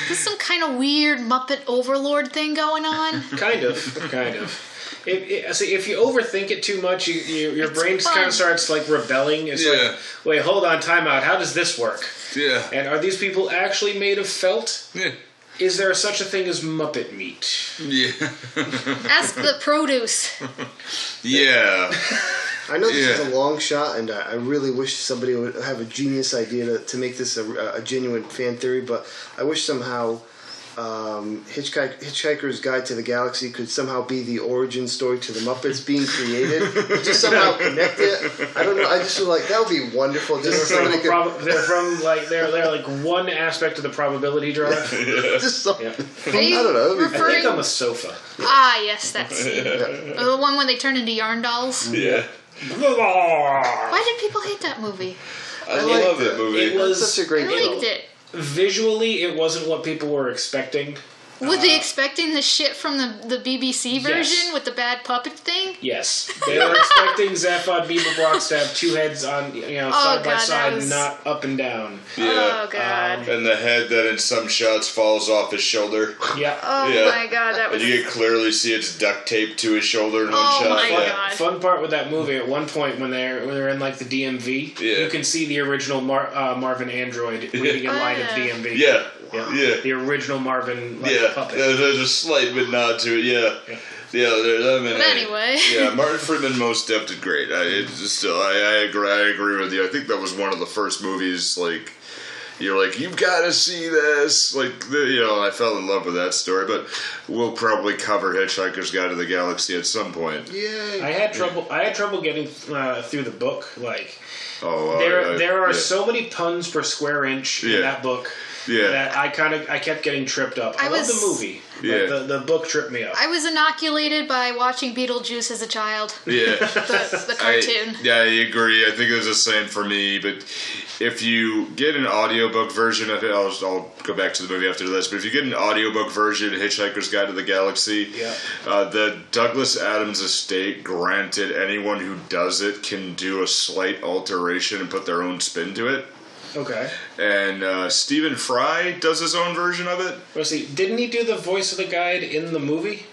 Is some kind of weird Muppet overlord thing going on? kind of, kind of. If, if, see, if you overthink it too much, you, you, your It's brain fun. kind of starts like rebelling. It's Yeah. like, wait, hold on, time out. How does this work? Yeah. And are these people actually made of felt? Yeah. Is there such a thing as Muppet meat? Yeah. Ask the produce. Yeah. I know this Yeah. is a long shot, and I, I really wish somebody would have a genius idea to, to make this a, a genuine fan theory. But I wish somehow um, Hitchhik- Hitchhiker's Guide to the Galaxy could somehow be the origin story to the Muppets being created. just somehow connect it. I don't know. I just feel like that would be wonderful. Just They're from, could, prob- they're from like they're they're like one aspect of the probability drive. just some, Yeah. Are you I don't know, that'd I think referring? on the sofa. Ah, yes, that's scene. Oh, the one when they turn into yarn dolls. Yeah. Why did people hate that movie? I, like love that that. movie. It was such a I great I liked it. Visually it wasn't what people were expecting. Was they expecting the shit from the, the BBC version Yes. with the bad puppet thing? Yes, they were expecting Zaphod Beeblebrox to have two heads on, you know, Oh, side by God, that side, was- not up and down. yeah. Oh god. and the head that in some shots falls off his shoulder. Yeah. oh yeah. my god, that And you can clearly see it's duct taped to his shoulder in one Oh shot. my yeah. God. Fun part with that movie, at one point when they're when they're in like the DMV, Yeah. you can see the original Mar- uh, Marvin Android reading a Oh, line yeah. of DMV. Yeah. Yeah. Yeah. The original Marvin like, Yeah. Puppet. There's there's a slight bit nod to it. Yeah. Yeah. Yeah. there- I mean, But anyway. yeah, Martin Freeman most def did great. I it's just still, I, I agree. I agree with you. I think that was one of the first movies like. You're like, you've got to see this. Like, the, you know, I fell in love with that story, but we'll probably cover Hitchhiker's Guide to the Galaxy at some point. Yeah, I had trouble. I had trouble getting uh, through the book. Like Oh, uh, there, uh, there are yeah. so many puns per square inch Yeah. in that book Yeah. that I kind of I kept getting tripped up. I, I love was- the movie, but Yeah. the, the book tripped me up. I was inoculated by watching Beetlejuice as a child. Yeah. The, the cartoon. I, yeah, I agree. I think it was the same for me. But if you get an audiobook version of it, I'll, I'll go back to the movie after this. But if you get an audiobook version, of Hitchhiker's Guide to the Galaxy, Yeah. uh, the Douglas Adams estate granted anyone who does it can do a slight alteration and put their own spin to it. Okay. And uh, Stephen Fry does his own version of it. Let's see. Didn't he do the voice of the guide in the movie?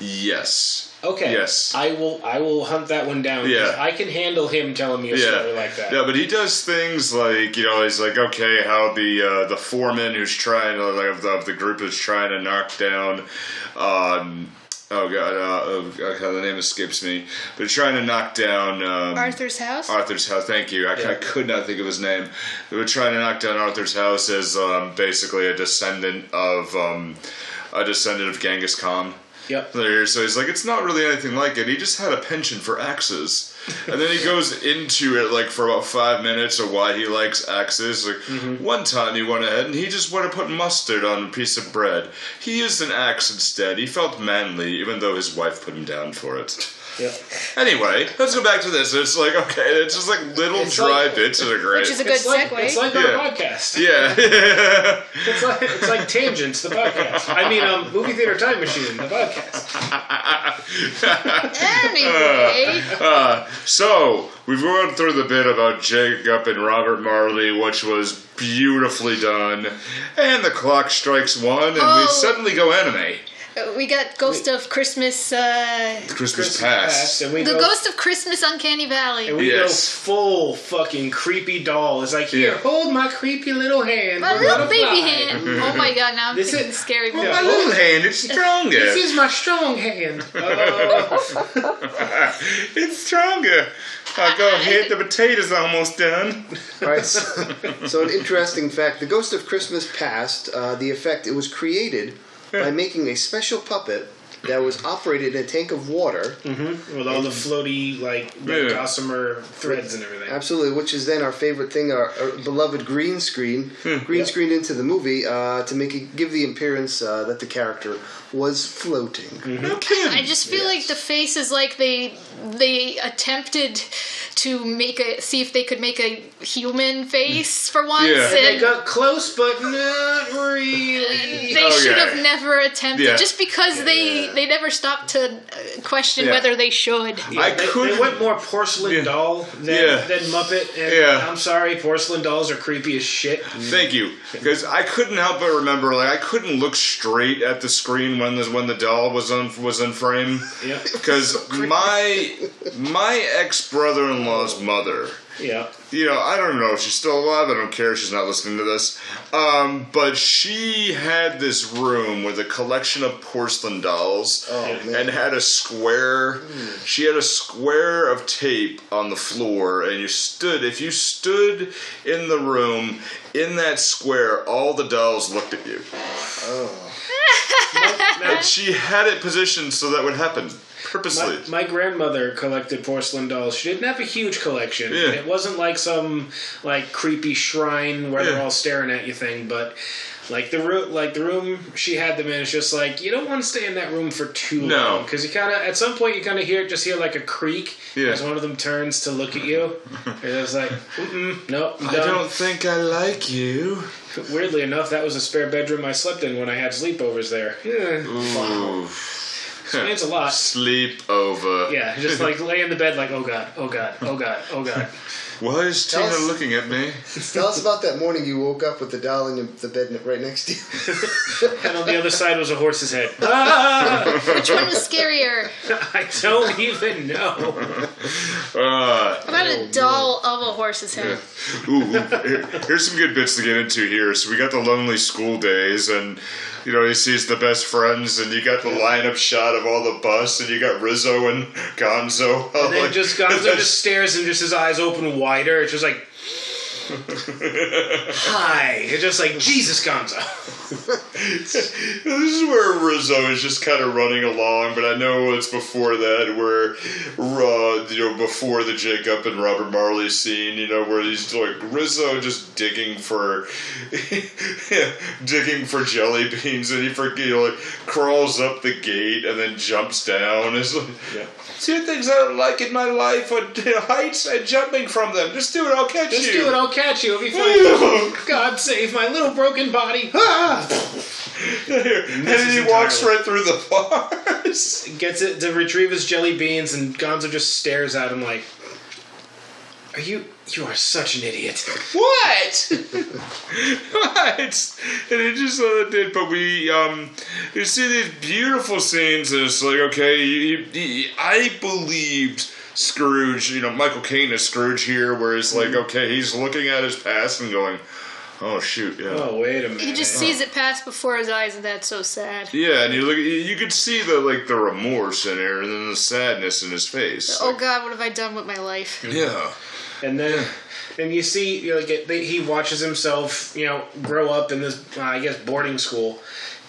Yes. Okay. Yes. I will. I will hunt that one down. Yeah. I can handle him telling me a story like that. Yeah, but he does things like you know he's like okay how the uh, the foreman who's trying to like of the, of the group is trying to knock down. Um, Oh god, uh, oh, God, the name escapes me. But trying to knock down um, Arthur's house. Arthur's house. Thank you. I, I could not think of his name. They were trying to knock down Arthur's house as um, basically a descendant of um, a descendant of Genghis Khan. Yep. There, so he's like, it's not really anything like it. He just had a penchant for axes, and then he goes into it like for about five minutes of why he likes axes. Like mm-hmm. one time he went ahead and he just wanted to put mustard on a piece of bread. He used an axe instead. He felt manly, even though his wife put him down for it. Yep. Anyway, let's go back to this. It's like okay, it's just like little It's dry like- bits that are great. Which is a good It's like, segue. it's like Yeah. our podcast. yeah. It's like it's like tangents, the podcast. I mean, um, movie theater time machine, the podcast. Anyway, Uh, so we've gone through the bit about Jacob and Robert Marley, which was beautifully done, and the clock strikes one, and we Oh. suddenly go anime. We got Ghost of Christmas. Uh, Christmas, Christmas past. and we the go, Ghost of Christmas Uncanny Valley. and we Yes. go full fucking creepy doll. It's like here, Yeah. hold my creepy little hand. My little baby fly. hand. Oh my god, now I'm This thinking is- scary Well, movie. my little hand, it's stronger. This is my strong hand. Oh. it's stronger. I go ahead, the potatoes almost done. All right. So, so an interesting fact: the Ghost of Christmas Past. Uh, the effect it was created by making a special puppet that was operated in a tank of water. With all the floaty like Yeah. gossamer threads and everything. Absolutely, which is then our favorite thing, our, our beloved green screen, Hmm. green Yep. screen into the movie uh, to make it give the appearance uh, that the character was floating. No kidding. I just feel like the face is like they they attempted to make a see if they could make a human face for once, Yeah. They got close, but not really. they Oh, should yeah. have never attempted. Yeah. Just because they they never stopped to uh, question Yeah. whether they should. I they, could- they went more porcelain Yeah. doll than, Yeah. than Muppet. And Yeah. I'm sorry, porcelain dolls are creepy as shit. Thank you, because I couldn't help but remember, like I couldn't look straight at the screen when the when the doll was on was in frame. Yep. Because my my ex brother in law's mother Yeah. you know, I don't know if she's still alive. I don't care. She's not listening to this. Um, but she had this room with a collection of porcelain dolls Oh, man. and had a square. She had a square of tape on the floor, and you stood. If you stood in the room in that square, all the dolls looked at you. Now, And she had it positioned so that would happen purposely. My, my grandmother collected porcelain dolls. She didn't have a huge collection. Yeah. It wasn't like some like creepy shrine where Yeah. they're all staring at you thing, but like the room, like the room she had them in is just like you don't want to stay in that room for too No. long because you kind of at some point you kind of hear just hear like a creak Yeah. as one of them turns to look at you. and it's like, nope, I'm I don't think I like you. Weirdly enough, that was a spare bedroom I slept in when I had sleepovers there. Yeah, Ooh. Explains a lot. Sleep over. Yeah, just like lay in the bed, like, oh god, oh god, oh god, oh god. Why is Tell Tina us- looking at me? Tell us about that morning you woke up with the doll in your, the bed right next to you. And on the other side was a horse's head. Ah, Which one was scarier? I don't even know. Uh, How about a doll of a horse's head? ooh, ooh, here- here's some good bits to get into here. So we got the lonely school days, and you know he sees the best friends, and you got the lineup shot of all the bus, and you got Rizzo and Gonzo. And then just Gonzo just stares and just his eyes open wider. It's just like, hi. It's just like Jesus, Gonzo. this is where Rizzo is just kind of running along, but I know it's before that, where uh, you know before the Jacob and Robert Marley scene, you know, where he's like Rizzo just digging for digging for jelly beans, and he for you know like crawls up the gate and then jumps down. It's like Yeah. two things I don't like in my life are you know, heights and jumping from them. Just do it, I'll catch Just you. do it, I'll catch you. It'll be fine. God save my little broken body. Ah! and then he walks entirely. right through the bars. Gets it to retrieve his jelly beans, and Gonzo just stares at him like, "Are you? You are such an idiot." What? what? And it just uh, did. But we, um, you see these beautiful scenes, and it's like, okay, you, you, I believed Scrooge. You know, Michael Caine is Scrooge here, where it's like, okay, he's looking at his past and going, oh shoot, yeah. Oh wait a minute. He just sees it pass before his eyes, and that's so sad. Yeah, and you look, you could see the like the remorse in there, and then the sadness in his face. Oh God, what have I done with my life? yeah, And then, And you see, you know, like it, they, he watches himself, you know, grow up in this, uh, I guess, boarding school.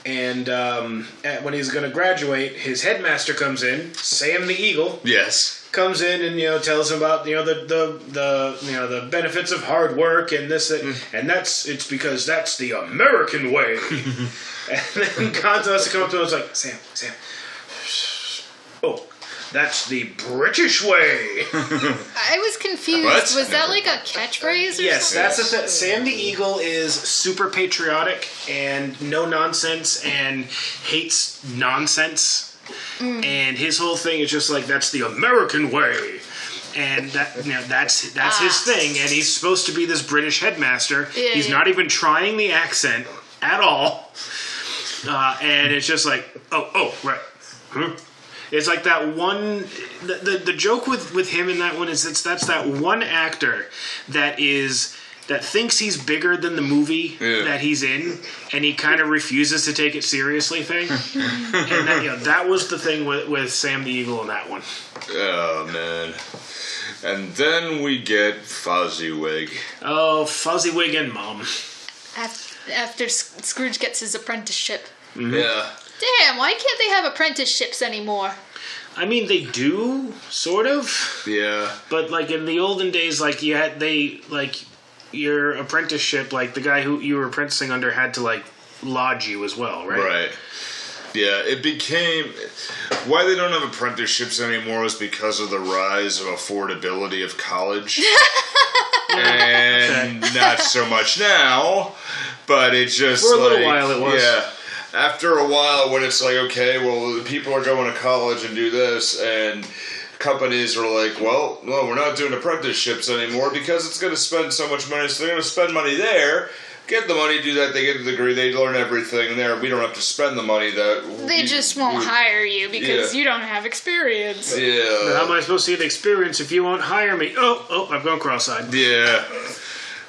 And um, at, when he's going to graduate, his headmaster comes in, Sam the Eagle, yes, comes in and you know tells him about you know the the, the you know the benefits of hard work and this that, mm. and that's it's because that's the American way. and then Gonzo has to come up to him and is like, Sam, Sam, oh, that's the British way. I was confused. What? Was that like a catchphrase or something? Yes, something? that's the thing. Sam the Eagle is super patriotic and no nonsense and hates nonsense. And his whole thing is just like that's the American way. And that you know, that's that's his Ah. thing. And he's supposed to be this British headmaster. Yeah, he's yeah. not even trying the accent at all. Uh, and it's just like, oh, oh, right. Huh? It's like that one. The, the the joke with with him in that one is it's that's that one actor that is that thinks he's bigger than the movie Yeah. that he's in, and he kind of refuses to take it seriously. Thing, and that, you know, that was the thing with with Sam the Eagle in that one. oh man. And then we get Fozziwig. Oh, Fozziwig and Mom. Af- After Scrooge gets his apprenticeship. Mm-hmm. Yeah. Damn, why can't they have apprenticeships anymore? I mean, they do sort of. Yeah. But like in the olden days, like you had they like your apprenticeship, like the guy who you were apprenticing under had to like lodge you as well, right? Right. Yeah, it became why they don't have apprenticeships anymore is because of the rise of affordability of college. and not so much now, but it's just For a little while it was. Yeah. After a while when it's like, okay, well people are going to college and do this and companies are like, well, no, we're not doing apprenticeships anymore because it's going to spend so much money. So they're going to spend money there, get the money, do that. They get the degree, they learn everything there. We don't have to spend the money that They we- just won't we- hire you because Yeah. you don't have experience. Yeah. How am I supposed to get experience if you won't hire me? Oh, oh, I've gone cross-eyed. yeah,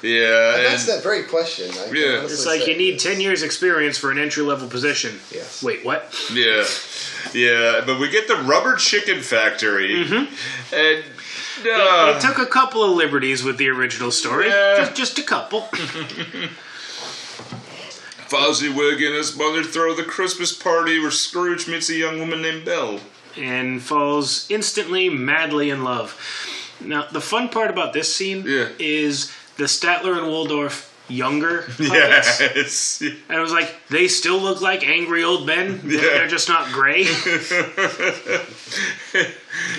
yeah. And that's and- that very question. I Yeah. It's like say. you need 10 years experience for an entry-level position. Yes. Wait, what? Yeah, yeah, but we get the rubber chicken factory, mm-hmm. and uh, they took a couple of liberties with the original story. Yeah. Just, just a couple. Fozziwig and his mother throw the Christmas party where Scrooge meets a young woman named Belle. and falls instantly, madly in love. Now, the fun part about this scene Yeah. is the Statler and Waldorf younger puppets. Yes, And I was like, they still look like angry old men. They're, Yeah. they're just not gray. it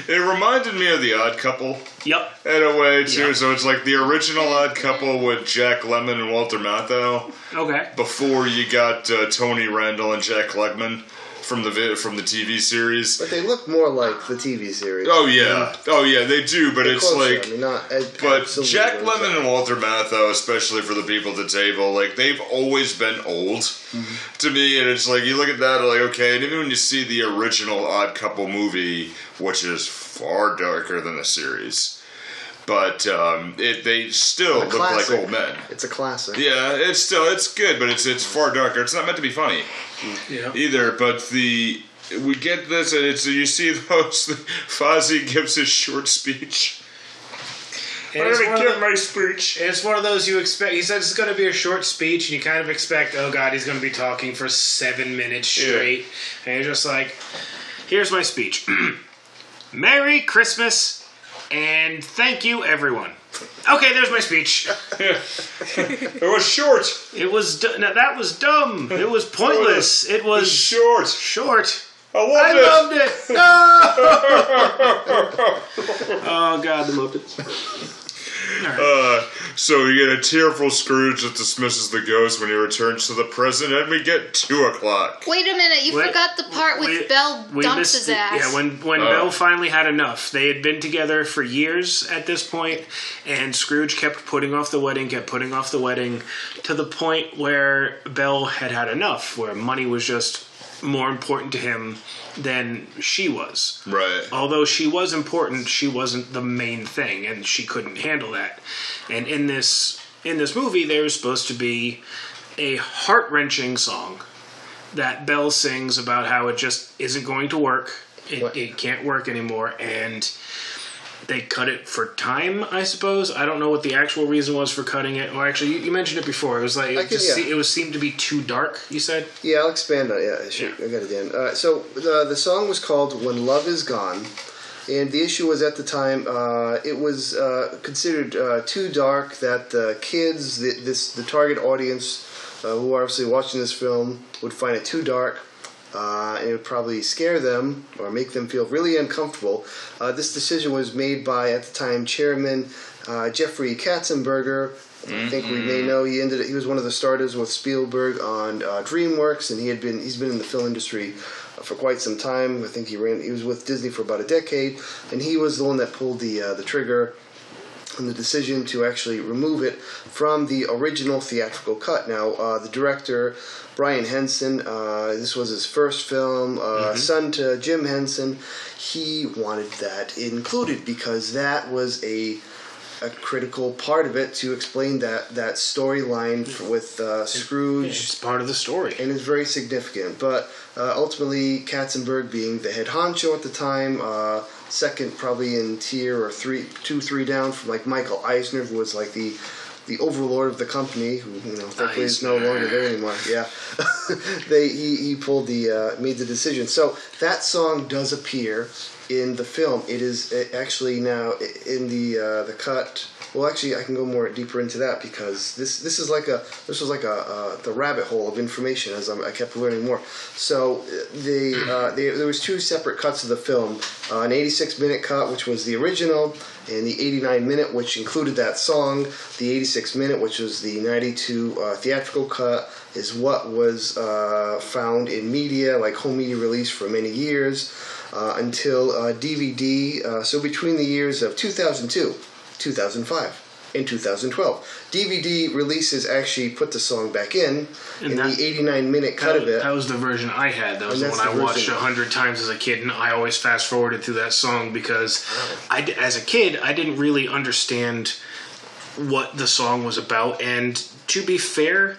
reminded me of the Odd Couple yep. in a way too. Yeah. So it's like the original Odd Couple with Jack Lemmon and Walter Matthau. Okay. Before you got uh, Tony Randall and Jack Klugman from the from the TV series. But they look more like the TV series. Oh yeah, oh yeah, they do. But They're it's closer, like I mean, not But Jack as Lemmon and Walter Matthau, especially for the people at the table, like they've always been old Mm-hmm. to me, and it's like you look at that, like okay, and even when you see the original Odd Couple movie, which is far darker than the series, but um, it they still A look like old men. It's a classic. Yeah, it's still it's good, but it's it's far darker. It's not meant to be funny Yeah. either. But the we get this, and it's you see those. Fozzie gives his short speech. And I'm it's, gonna one give of my speech. the- it's one of those you expect. He says it's going to be a short speech, and you kind of expect, oh god, he's going to be talking for seven minutes Yeah. straight. And you're just like, here's my speech Merry Christmas, and thank you, everyone. Okay, there's my speech. It was short. It was du- no, that was dumb. It was pointless. It It was was short. short. I loved I it. loved it. No. oh God, I loved it. Uh, so you get a tearful Scrooge that dismisses the ghost when he returns to the present, and we get two o'clock. Wait a minute, you Wait, forgot the part with we- Belle we dumps his the- ass. Yeah, when when Oh. Belle finally had enough, they had been together for years at this point, and Scrooge kept putting off the wedding, kept putting off the wedding, to the point where Belle had had enough, where money was just more important to him than she was. Right. although she was important, she wasn't the main thing, and she couldn't handle that. And in this in this movie, there's supposed to be a heart wrenching song that Belle sings about how it just isn't going to work. It, it can't work anymore, and they cut it for time. I suppose I don't know what the actual reason was for cutting it. Well, actually, you, you mentioned it before. It was like I it can- just yeah. se- it was seemed to be too dark. You said Yeah, I'll expand on it. Yeah, sure. I got it, Dan. Uh, so the the song was called "When Love Is Gone," and the issue was at the time uh, it was uh, considered uh, too dark that the kids, the, this the target audience, uh, who are obviously watching this film, would find it too dark. Uh, it would probably scare them or make them feel really uncomfortable. Uh, this decision was made by, at the time, Chairman uh, Jeffrey Katzenberger. I think we may know he ended. He was one of the starters with Spielberg on uh, DreamWorks, and he had been he's been in the film industry uh, for quite some time. I think he ran. He was with Disney for about a decade, and he was the one that pulled the uh, the trigger the decision to actually remove it from the original theatrical cut. Now, uh, the director, Brian Henson, uh, this was his first film, uh, son to Jim Henson, he wanted that included because that was a a critical part of it to explain that that storyline with uh, Scrooge it's part of the story. and it's very significant. But uh, ultimately, Katzenberg being the head honcho at the time, uh, second probably in tier or three, two, three down from like Michael Eisner, who was like the the overlord of the company, who you know thankfully is no longer there anymore. Yeah, they he, he pulled the uh, made the decision. So that song does appear in the film. It is uh, actually now in the uh, the cut. Well, actually, I can go more deeper into that because this this is like a this was like a uh, the rabbit hole of information as I'm, I kept learning more. So uh, the uh, they, there was two separate cuts of the film: uh, an 86 minute cut, which was the original, and the 89 minute, which included that song. The 86 minute, which was the 92 uh, theatrical cut, is what was uh, found in media, like home media release for many years until uh, DVD. Uh, so between the years of 2002, 2005. in 2012. DVD releases actually put the song back in And in that- the 89 minute cut of it. that was the version I had. That was the one I the watched a hundred times as a kid, and I always fast forwarded through that song because I, d- as a kid, I didn't really understand what the song was about. And to be fair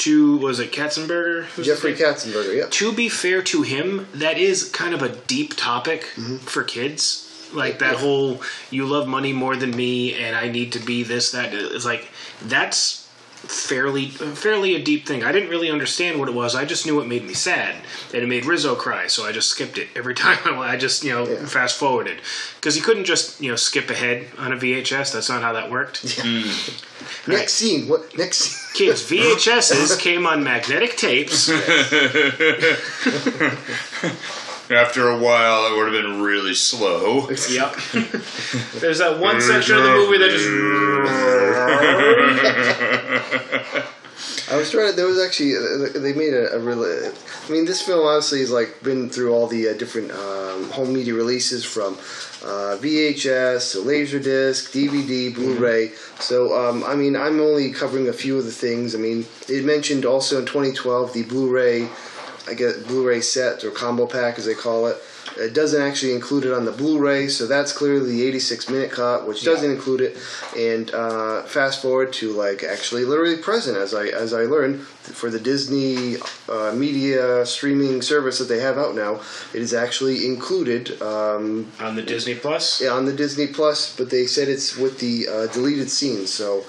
to was it Katzenberger? Who's Jeffrey? Katzenberger, yeah. to be fair to him, that is kind of a deep topic Mm-hmm. for kids. Like that whole "you love money more than me" and I need to be this that is like that's fairly fairly a deep thing. I didn't really understand what it was. I just knew it made me sad and it made Rizzo cry, so I just skipped it every time. I, I just you know Yeah. fast forwarded because you couldn't just you know skip ahead on a VHS. That's not how that worked. Hmm. Next scene. What next scene? Kids, VHSs came on magnetic tapes. After a while, it would have been really slow. Yep. There's that one section of the movie that just. I was trying to. There was actually uh, they made a, a really. I mean, this film obviously has like been through all the uh, different um, home media releases from uh, VHS to Laserdisc, DVD, Blu-ray. So um, I mean, I'm only covering a few of the things. I mean, it mentioned also in 2012 the Blu-ray, I guess Blu-ray set or combo pack as they call it. It doesn't actually include it on the Blu-ray, so that's clearly the 86 minute cut, which doesn't include it. And uh, fast forward to like actually literally present, as I as I learned for the Disney uh, media streaming service that they have out now, it is actually included um, On the Disney Plus? Yeah, on the Disney Plus. But they said it's with the uh, deleted scenes, so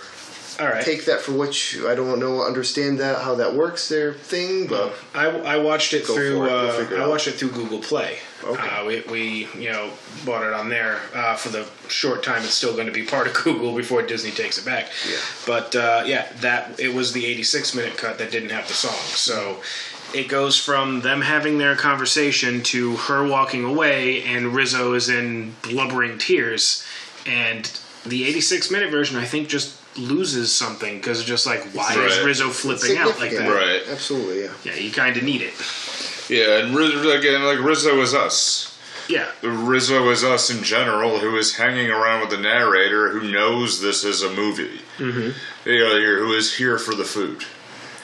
Alright. take that for what you, I don't know understand that how that works their thing, but I, I watched it through. it. We'll Uh, it I watched it through Google Play. Okay. Uh, we, we you know bought it on there uh, for the short time it's still going to be part of Google before Disney takes it back. Yeah. But uh, yeah, that it was the 86 minute cut that didn't have the song. So it goes from them having their conversation to her walking away, and Rizzo is in blubbering tears, and the 86 minute version I think just loses something because it's just like why is Rizzo flipping out like that? Right. absolutely, yeah. Yeah, you kind of need it. Yeah, and Riz- again, like Rizzo is us. Yeah. Rizzo is us in general, who is hanging around with the narrator, who knows this is a movie. Mm-hmm. You know, here- who is here for the food.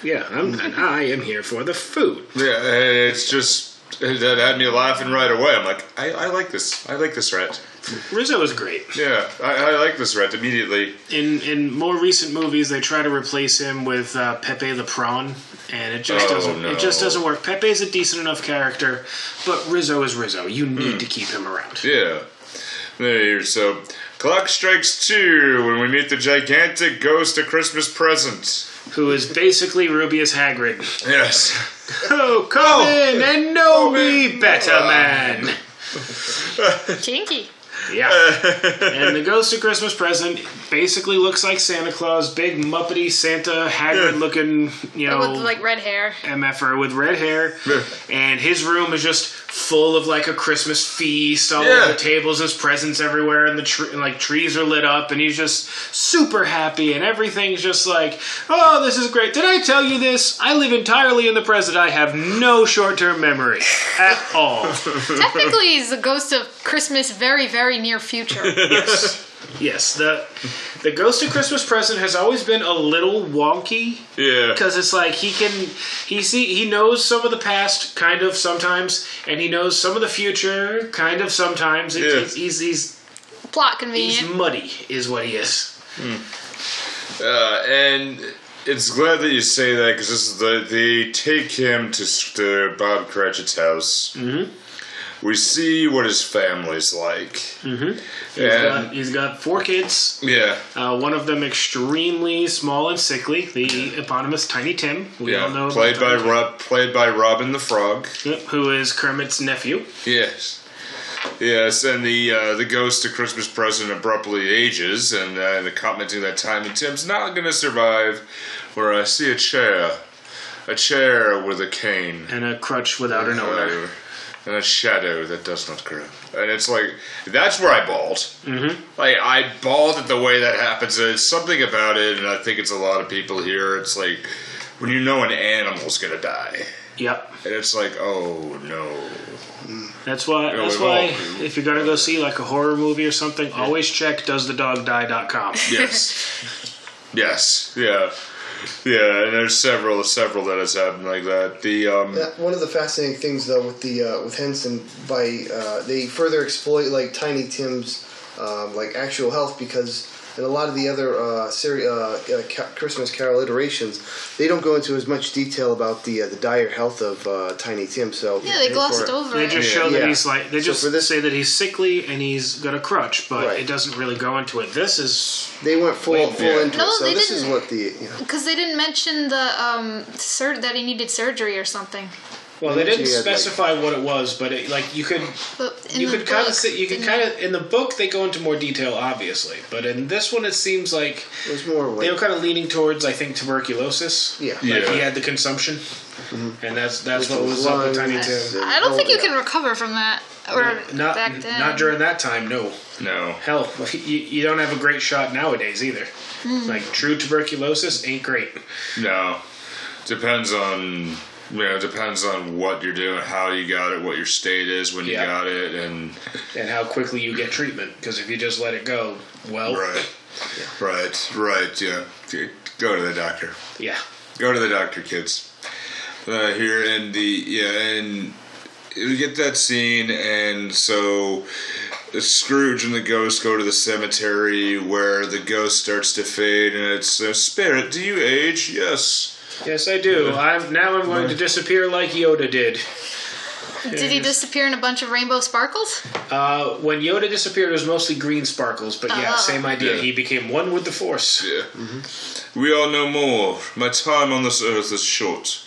Yeah, I'm, and I am here for the food. Yeah, it's just that had me laughing right away. I'm like, I, I like this. I like this rat. Rizzo is great. Yeah, I, I like this rat immediately. In in more recent movies, they try to replace him with uh, Pepe the Prawn, and it just Oh, doesn't. no. It just doesn't work. Pepe is a decent enough character, but Rizzo is Rizzo. You need to keep him around. Yeah. There, so clock strikes two when we meet the gigantic ghost of Christmas present. Who is basically Rubeus Hagrid? Yes. Oh, come in and know me better, man. Kinky. Yeah. and the Ghost of Christmas Present basically looks like Santa Claus, big muppety Santa Hagrid looking, you know, With like red hair. MFer with red hair, and his room is just full of like a Christmas feast. All Yeah. over the tables, there's presents everywhere, and the tre- and, like trees are lit up, and he's just super happy, and everything's just like, oh, this is great. Did I tell you this? I live entirely in the present. I have no short-term memory at all. Technically, he's the ghost of Christmas very, very near future. yes. Yes, the the Ghost of Christmas Present has always been a little wonky Yeah. because it's like he can he see he knows some of the past kind of sometimes and he knows some of the future kind of sometimes It's- Yeah. he's, he's he's Plot convenient. he's muddy is what he is Uh, and it's glad that you say that because this is the they take him to, to Bob Cratchit's house. Mm-hmm. We see what his family's like. Mm-hmm. he's got, he's got four kids yeah, uh, one of them extremely small and sickly the eponymous Tiny Tim we all know yeah, played by Rob, played by Robin the Frog. Yep, who is Kermit's nephew Yes. Yes, and the uh, the ghost of Christmas present abruptly ages, and uh, the commenting that time, and Tim's not going to survive. Where I see a chair, a chair with a cane, and a crutch without an owner And a shadow that does not grow. And it's like that's where I bawled. Mm-hmm. Like I bawled at the way that happens. There's something about it, and I think it's a lot of people here. It's like when you know an animal's gonna die, Yep. and it's like, oh no. That's why. Yeah, That's why. If you're gonna go see like a horror movie or something, always check doesthedogdie.com. Yes. yes. Yeah. Yeah, and there's several, several that has happened like that. The um, one of the fascinating things though with the uh, with Henson by uh, they further exploit like Tiny Tim's um, like actual health because in a lot of the other uh, seri- uh, uh, ca- Christmas Carol iterations they don't go into as much detail about the uh, the dire health of uh, Tiny Tim. So Yeah, they glossed over They it. just Yeah. show that Yeah. he's like. They So just for this- say that he's sickly and he's got a crutch, but Right. it doesn't really go into it. This is They went full Wait, full yeah. into No, it. So they this didn't. what the you know, Because they didn't mention the um sur- that he needed surgery or something. Well, they didn't She had, like- specify what it was, but it, like you could But you the could kind of see you could kind of in the book they go into more detail, obviously, but in this one it seems like it was more they were kind of leaning towards I think tuberculosis. yeah. Like Yeah. he had the consumption, and that's that's Which what was was up with Tiny. Tim. I don't think you Oh, can recover from that. Or Not back then. not during that time, no. no. Hell, you, you don't have a great shot nowadays either. Hmm. Like true tuberculosis ain't great. No. Depends on you know, depends on what you're doing, how you got it, what your state is when you got it, and and how quickly you get treatment. Because if you just let it go, well, right, right, right. Yeah, go to the doctor. yeah, Go to the doctor, kids. Uh, here in the yeah, and we get that scene, and so Scrooge and the ghost go to the cemetery where the ghost starts to fade, and it's uh, spirit. Do you age? Yes. Yes, I do. I'm now I'm going to disappear like Yoda did. Did he disappear in a bunch of rainbow sparkles? Uh, when Yoda disappeared, it was mostly green sparkles, but yeah, Oh. same idea. Yeah. He became one with the Force. Yeah. We are no more. My time on this earth is short.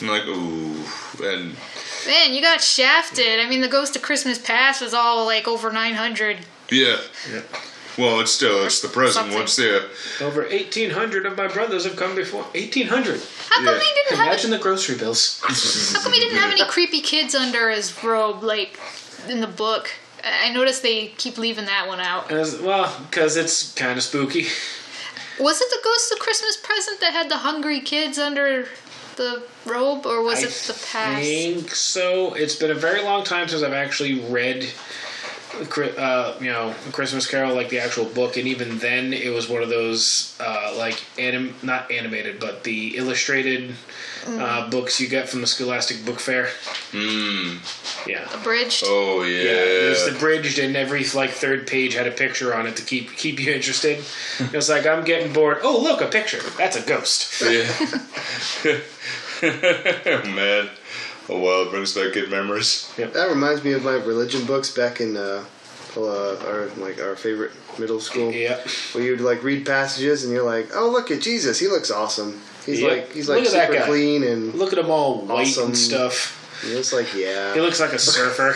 I'm like, ooh, and Man, you got shafted. I mean, the Ghost of Christmas Past was all like over 900. yeah. Well, it's still it's the present. Something. What's there? Over 1,800 of my brothers have come before. 1,800. How come Yeah. he didn't have? Imagine the grocery bills. How come he didn't have any creepy kids under his robe like in the book? I I noticed they keep leaving that one out. As, well, because it's kind of spooky. Was it the Ghost of Christmas Present that had the hungry kids under the robe, or was I it the past? I think so. It's been a very long time since I've actually read, Chri- uh, you know, Christmas Carol, like the actual book, and even then, it was one of those uh, like anim, not animated, but the illustrated Mm. uh, books you get from the Scholastic Book Fair. Mmm. Yeah. Abridged. Oh yeah. Yeah, it was abridged, and every like third page had a picture on it to keep keep you interested. It was like I'm getting bored. Oh, look, a picture. That's a ghost. Yeah. Man. Oh well, it brings back good memories. That reminds me of my religion books back in uh, uh, our like our favorite middle school. Yeah. Where you'd like read passages and you're like, oh look at Jesus, he looks awesome. He's Yeah. like he's like at that super clean and Look at him all white Awesome. and stuff. he looks like yeah. He looks like a surfer.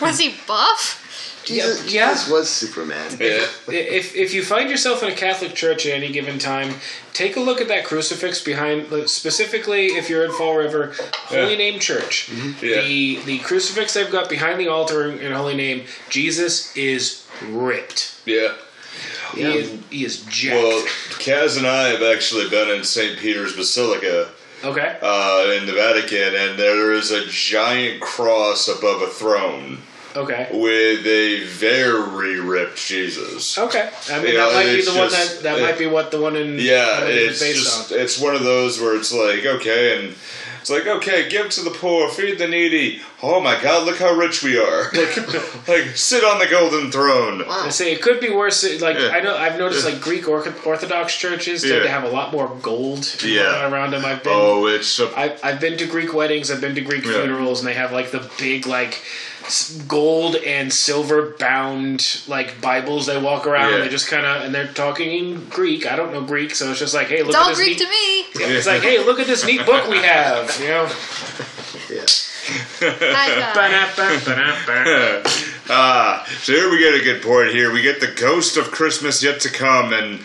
Was he buff? Jesus, Yeah, yeah. Jesus was Superman. Yeah. if if you find yourself in a Catholic church at any given time, take a look at that crucifix behind. Specifically, if you're in Fall River, Holy Yeah. Name Church, Yeah. the the crucifix they've got behind the altar in, in Holy Name, Jesus is ripped. Yeah. He Yeah. is he is jacked. Well, Kaz and I have actually been in St. Peter's Basilica okay. uh, in the Vatican, and there is a giant cross above a throne Okay. with a very ripped Jesus. Okay. I mean, Yeah, that might be it's the one that that it- might be what the one in Yeah, Holy it's based just on. it's one of those where it's like okay, and it's like okay, give to the poor, feed the needy. Oh my God, look how rich we are! Like, like sit on the golden throne. I say it could be worse. Like Yeah. I know, I've noticed like Greek Or- Orthodox churches tend Yeah. to have a lot more gold Yeah. around them. I've been, Oh, it's a, I've, I've been to Greek weddings. I've been to Greek Yeah. funerals, and they have like the big like s- gold and silver bound like Bibles. They walk around Yeah. and they just kind of and they're talking in Greek. I don't know Greek, so it's just like, hey, look It's at all this Greek neat. to me. Yeah, It's like, hey, look at this neat book we have. You know. Yeah. Uh, Ba-da-ba, ba-da-ba. ah, so here we get a good point. Here we get the ghost of Christmas yet to come, and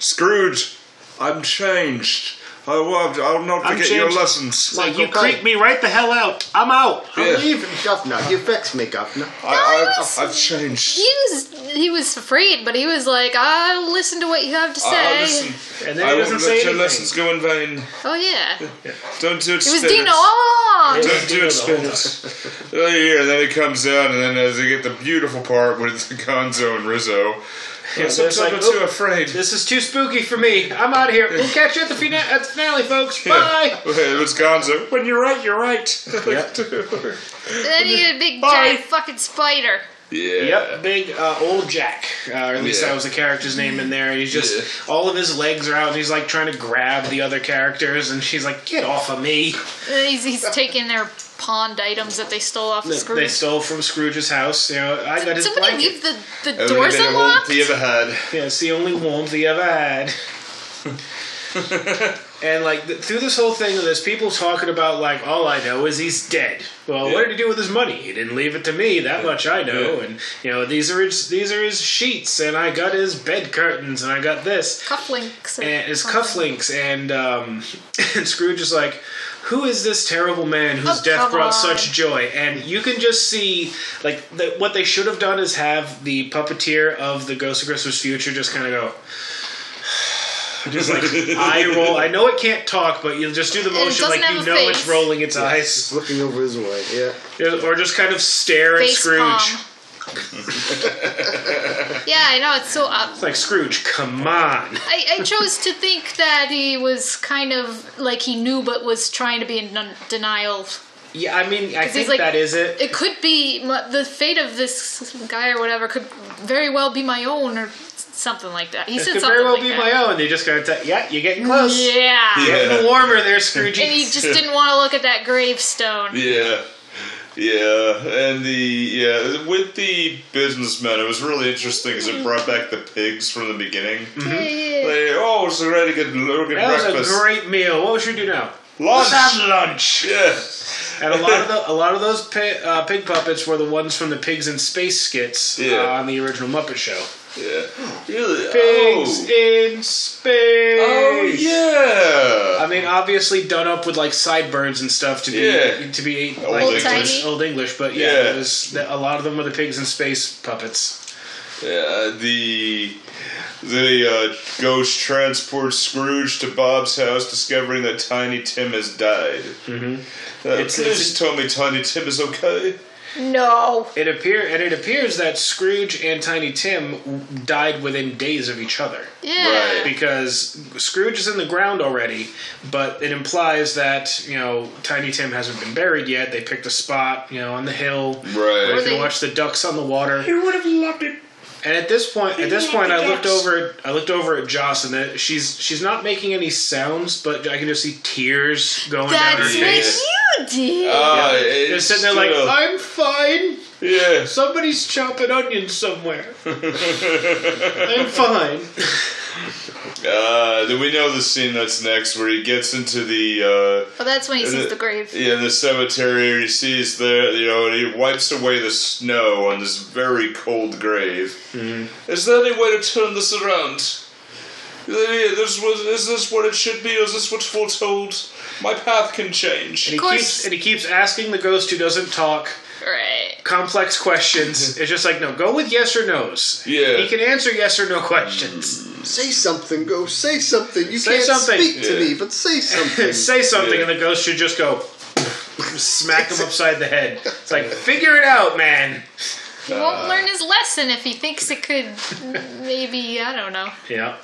Scrooge. I'm changed. I won't, I'll not I'm forget your changed. lessons. It's like you okay. creep me right the hell out. I'm out. I'm Yeah. leaving, Governor. You fix me, Governor. I, was- I, I've changed. He was he was afraid, but he was like, "I'll listen to what you have to say." I'll listen. And then I he won't doesn't let say your anything. lessons go in vain. Oh yeah, Don't do it, it was spirit. Dino all along. Don't do it, spirit. Oh, yeah, and then it comes down, and then as they get the beautiful part with Gonzo and Rizzo. Yeah, Sometimes there's like, I'm too "Oop, afraid. This is too spooky for me. I'm out of here. We'll catch you at the, fina- at the finale, folks. Bye. Okay, it was Gonzo. When you're right, you're right. Yep. Then you get a big Bye. giant fucking spider. yeah. Yep, big uh, old Jack, uh, or at least Yeah. that was the character's name in there. He's just all of his legs are out, and he's like trying to grab the other characters, and she's like, "Get off of me!" He's, he's taking their pawned items that they stole off the Scrooge. They stole from Scrooge's house. You know, I got his Somebody blanket. leave the, the Every doors bit of unlocked. warmth he ever had. Yeah, it's the only warmth he ever had. and like th- through this whole thing, there's people talking about like, all I know is he's dead. Well, Yeah. what did he do with his money? He didn't leave it to me. That much I know. Yeah. And you know, these are his these are his sheets, and I got his bed curtains, and I got this, Cufflinks. or and his something. cufflinks, and um, and Scrooge is like. Who is this terrible man whose Oh, death brought on. such joy? And you can just see, like, the, what they should have done is have the puppeteer of the Ghost of Christmas Future just kind of go, just like eye roll. I know it can't talk, but you'll just do the motion like you have a know it's rolling its Just eyes, looking over his way. Yeah. or just kind of stare at Scrooge. palm. yeah, I know it's so. Uh, It's like Scrooge, come on. I, I chose to think that he was kind of like he knew, but was trying to be in non- denial. Yeah, I mean, I think like- that is it. It could be the fate of this guy or whatever could very well be my own or something like that. He It said could something very well like be that. my own. they're just gonna tell, yeah, you're getting close. Yeah. Getting warmer there, Scrooge. And he just didn't want to look at that gravestone. Yeah. Yeah, and the yeah with the businessmen, it was really interesting because it brought back the pigs from the beginning. Yeah, yeah. They, oh, it's a ready good, good that was a great meal. What should we do now? lunch. Let's have lunch. Yeah, And a lot of the, a lot of those pi- uh, pig puppets were the ones from the Pigs in Space skits Yeah. uh, on the original Muppet Show. Yeah, really. Pigs Oh, in Space. oh yeah. I mean, obviously done up with like sideburns and stuff to be Yeah. to be Old like English. English- old English, but yeah, Yeah. it was a lot of them were the Pigs in Space puppets. Yeah, the the uh, ghost transports Scrooge to Bob's house, discovering that Tiny Tim has died. Mm-hmm. Uh, It's- please it's- tell me Tiny Tim is okay. No. It appear and it appears that Scrooge and Tiny Tim died within days of each other. Yeah. Right. because Scrooge is in the ground already, but it implies that you know Tiny Tim hasn't been buried yet. They picked a spot, you know, on the hill. Right. Where Or they can watch the ducks on the water. You would have loved it. And at this point, at this point, I looked over. I looked over at Joss, and that she's she's not making any sounds, but I can just see tears going down her That's what face. you did. Ah, They're it's sitting there like, still- "I'm fine. Yeah. Somebody's chopping onions somewhere. I'm fine." Uh, then we know the scene that's next, where he gets into the uh, Well, that's when he And sees it- the grave. yeah the cemetery. He sees the you know, and he wipes away the snow on this very cold grave. Mm-hmm. Is there any way to turn this around? This was, is this what it should be? Or is this what's foretold? My path can change. And he course. keeps and he keeps asking the ghost who doesn't talk Right. complex questions. Mm-hmm. it's just like no, go with yes or no's. Yeah. he can answer yes or no questions. Mm. Say something, go. Say something. You Say can't something. speak to Yeah. me, but say something. Say something, Yeah. and the ghost should just go smack him upside the head. It's like figure it out, man. He won't uh. learn his lesson if he thinks it could maybe, I don't know. Yeah.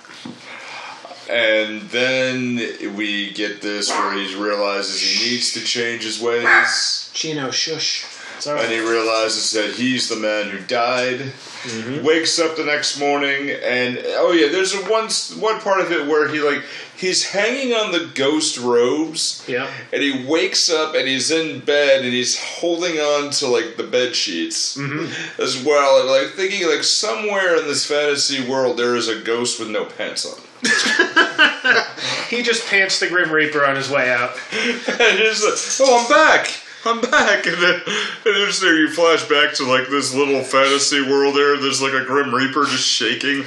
And then we get this where he realizes he needs to change his ways. Chino, shush. And he realizes that he's the man who died. Mm-hmm. Wakes up the next morning, and oh yeah, there's a one one part of it where he like he's hanging on the ghost robes, Yeah. and he wakes up and he's in bed and he's holding on to like the bed sheets Mm-hmm. as well, and like thinking like somewhere in this fantasy world there is a ghost with no pants on. He just pants the Grim Reaper on his way out. and he's like, "Oh, I'm back." I'm back, and then, and then just there you flash back to like this little fantasy world. There, there's like a grim reaper just shaking.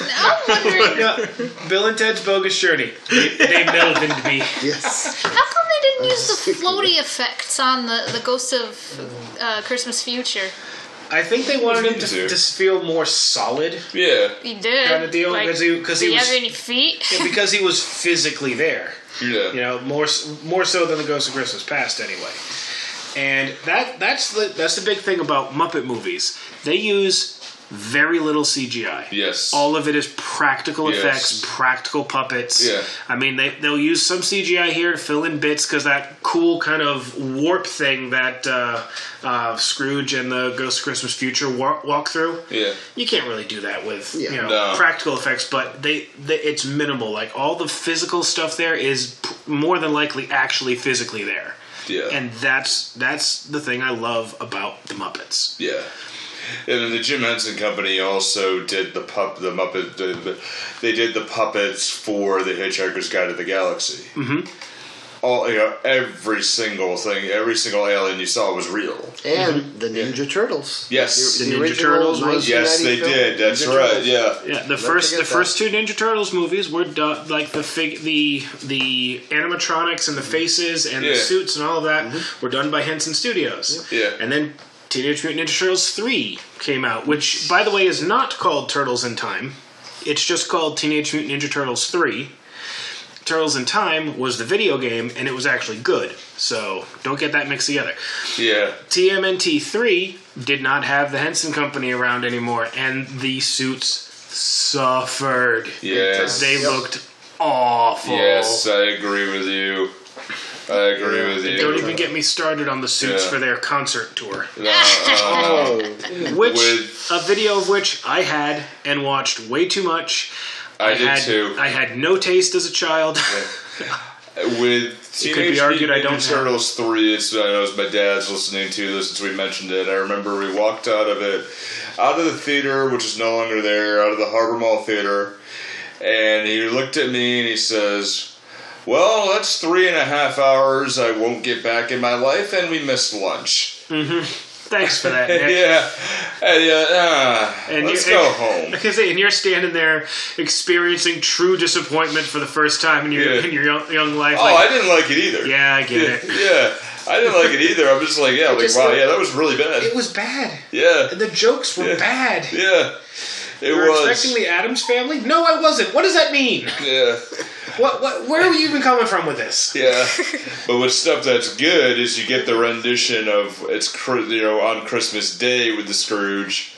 I'm wondering Yeah, Bill and Ted's Bogus Journey. They, they Melvined me. Yes. how come they didn't use the floaty effects on the the Ghost of uh, Christmas Future. I think they wanted him to, Into. to feel more solid Yeah. He did. Kinda deal, Like, 'cause he- 'cause he did was- have any feet? because he was physically there. Yeah. You know, more more so than the Ghost of Christmas Past, anyway. And that that's the that's the big thing about Muppet movies. They use very little CGI. Yes. All of it is practical Yes. effects, practical puppets. Yeah. I mean, they they'll use some CGI here to fill in bits because that cool kind of warp thing that uh, uh, Scrooge and the Ghost of Christmas Future walk, walk through. Yeah. You can't really do that with Yeah. you know No. practical effects, but they, they it's minimal. Like all the physical stuff there is p- more than likely actually physically there, Yeah. and that's that's the thing I love about the Muppets. Yeah. And then the Jim Henson Company also did the pup, the Muppet. The, the, they did the puppets for the Hitchhiker's Guide to the Galaxy. Mm-hmm. All you know, every single thing, every single alien you saw was real. And mm-hmm. the Ninja Turtles. Yes. The, The the Ninja Turtles was- Yes, they film, did. That's Ninja right. Turtles. Yeah. Yeah, the Never first the forget first two Ninja Turtles movies were done like the fig the the animatronics and the mm-hmm. faces and the suits and all of that mm-hmm. were done by Henson Studios. Yeah. And then Teenage Mutant Ninja Turtles 3 came out, which by the way is not called Turtles in Time. It's just called Teenage Mutant Ninja Turtles 3. Turtles in Time was the video game and it was actually good. So, don't get that mixed together. Yeah. TMNT 3 did not have the Henson Company around anymore, and the suits suffered. Yes. They looked awful. Yes, I agree with you. I agree with you. Don't even get me started on the suits Yeah. for their concert tour, No, uh, Oh, which With- a video of which I had and watched way too much. I did had too. I had no taste as a child. with It could be Teenage argued I Mutant don't Ninja have- Turtles three. It's I know it's my dad's listening to this since we mentioned it. I remember we walked out of it, out of the theater, which is no longer there, out of the Harbor Mall theater, and he looked at me and he says, "Well, that's three and a half hours I won't get back in my life, and we missed lunch." Mhm. Thanks for that. Nick. yeah, and, yeah, ah, And let's you- go home. Like I say, and you're standing there experiencing true disappointment for the first time in your Yeah. in your young, young life. Oh, like, I didn't like it either. yeah, I get it. Yeah, I didn't like it either. I'm just like, yeah, like, just wow, looked- yeah, that was really bad. It was bad. Yeah, And The jokes were Yeah. bad. yeah, it You were was. expecting the Adams family? No, I wasn't. What does that mean? yeah, What? What? Where are you even coming from with this? yeah. but with stuff that's good is you get the rendition of it's you know on Christmas Day with the Scrooge.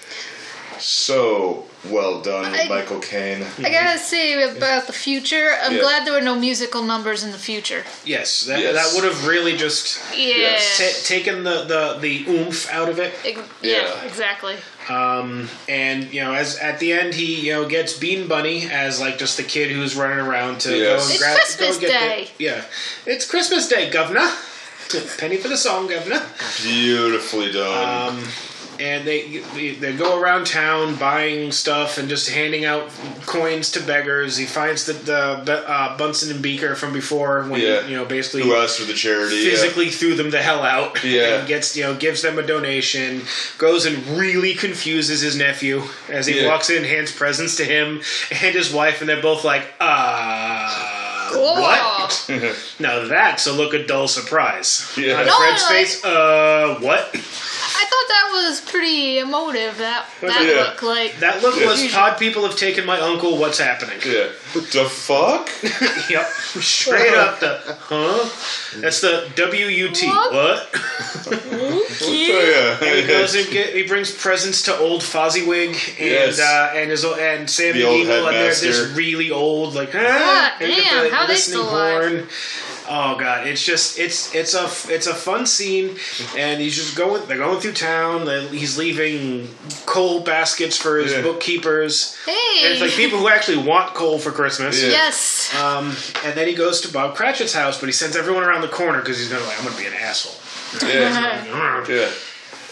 So well done with I- Michael Caine. I gotta say about the future, I'm Yeah. glad there were no musical numbers in the future. Yes, that, Yes. that would have really just Yeah. Yes. ta taken the, the the oomph out of it. Ex- yeah, Yeah. exactly. And you know, as at the end, he you know gets Bean Bunny as like just the kid who's running around to go Yes. and It's grab. Christmas go and get Day. The, yeah, it's Christmas Day, Governor. Penny for the song, Governor. Beautifully done. Um, and they, they they go around town buying stuff and just handing out coins to beggars. He finds the the uh, Bunsen and Beaker from before when Yeah. he, you know basically Who asked for the charity? yeah. physically threw them the hell out. Yeah. and gets you know gives them a donation. Goes and really confuses his nephew as he Yeah. walks in, hands presents to him and his wife, and they're both like, uh. Whoa. What? now that's a look of dull surprise. Yeah. On No, Fred's like- face, uh, what? I thought that was pretty emotive. That that Yeah. look like That look was Yeah. pod people have taken my uncle. What's happening? Yeah. The fuck? Yep, straight up the huh? That's the W U T. What? What? Oh, yeah. He goes and get, he brings presents to old Fozziwig and Yes. uh, and his and Sammy The old Eagle and they're this really old like God ah, damn, the how they listening still alive? Horn. Oh god, it's just it's it's a it's a fun scene, and he's just going. They're going through town. He's leaving coal baskets for his Yeah. bookkeepers. hey. And it's like people who actually want coal for Christmas. Yeah. yes. Um, and then he goes to Bob Cratchit's house, but he sends everyone around the corner because he's gonna like, I'm gonna be an asshole. Yeah. Yeah.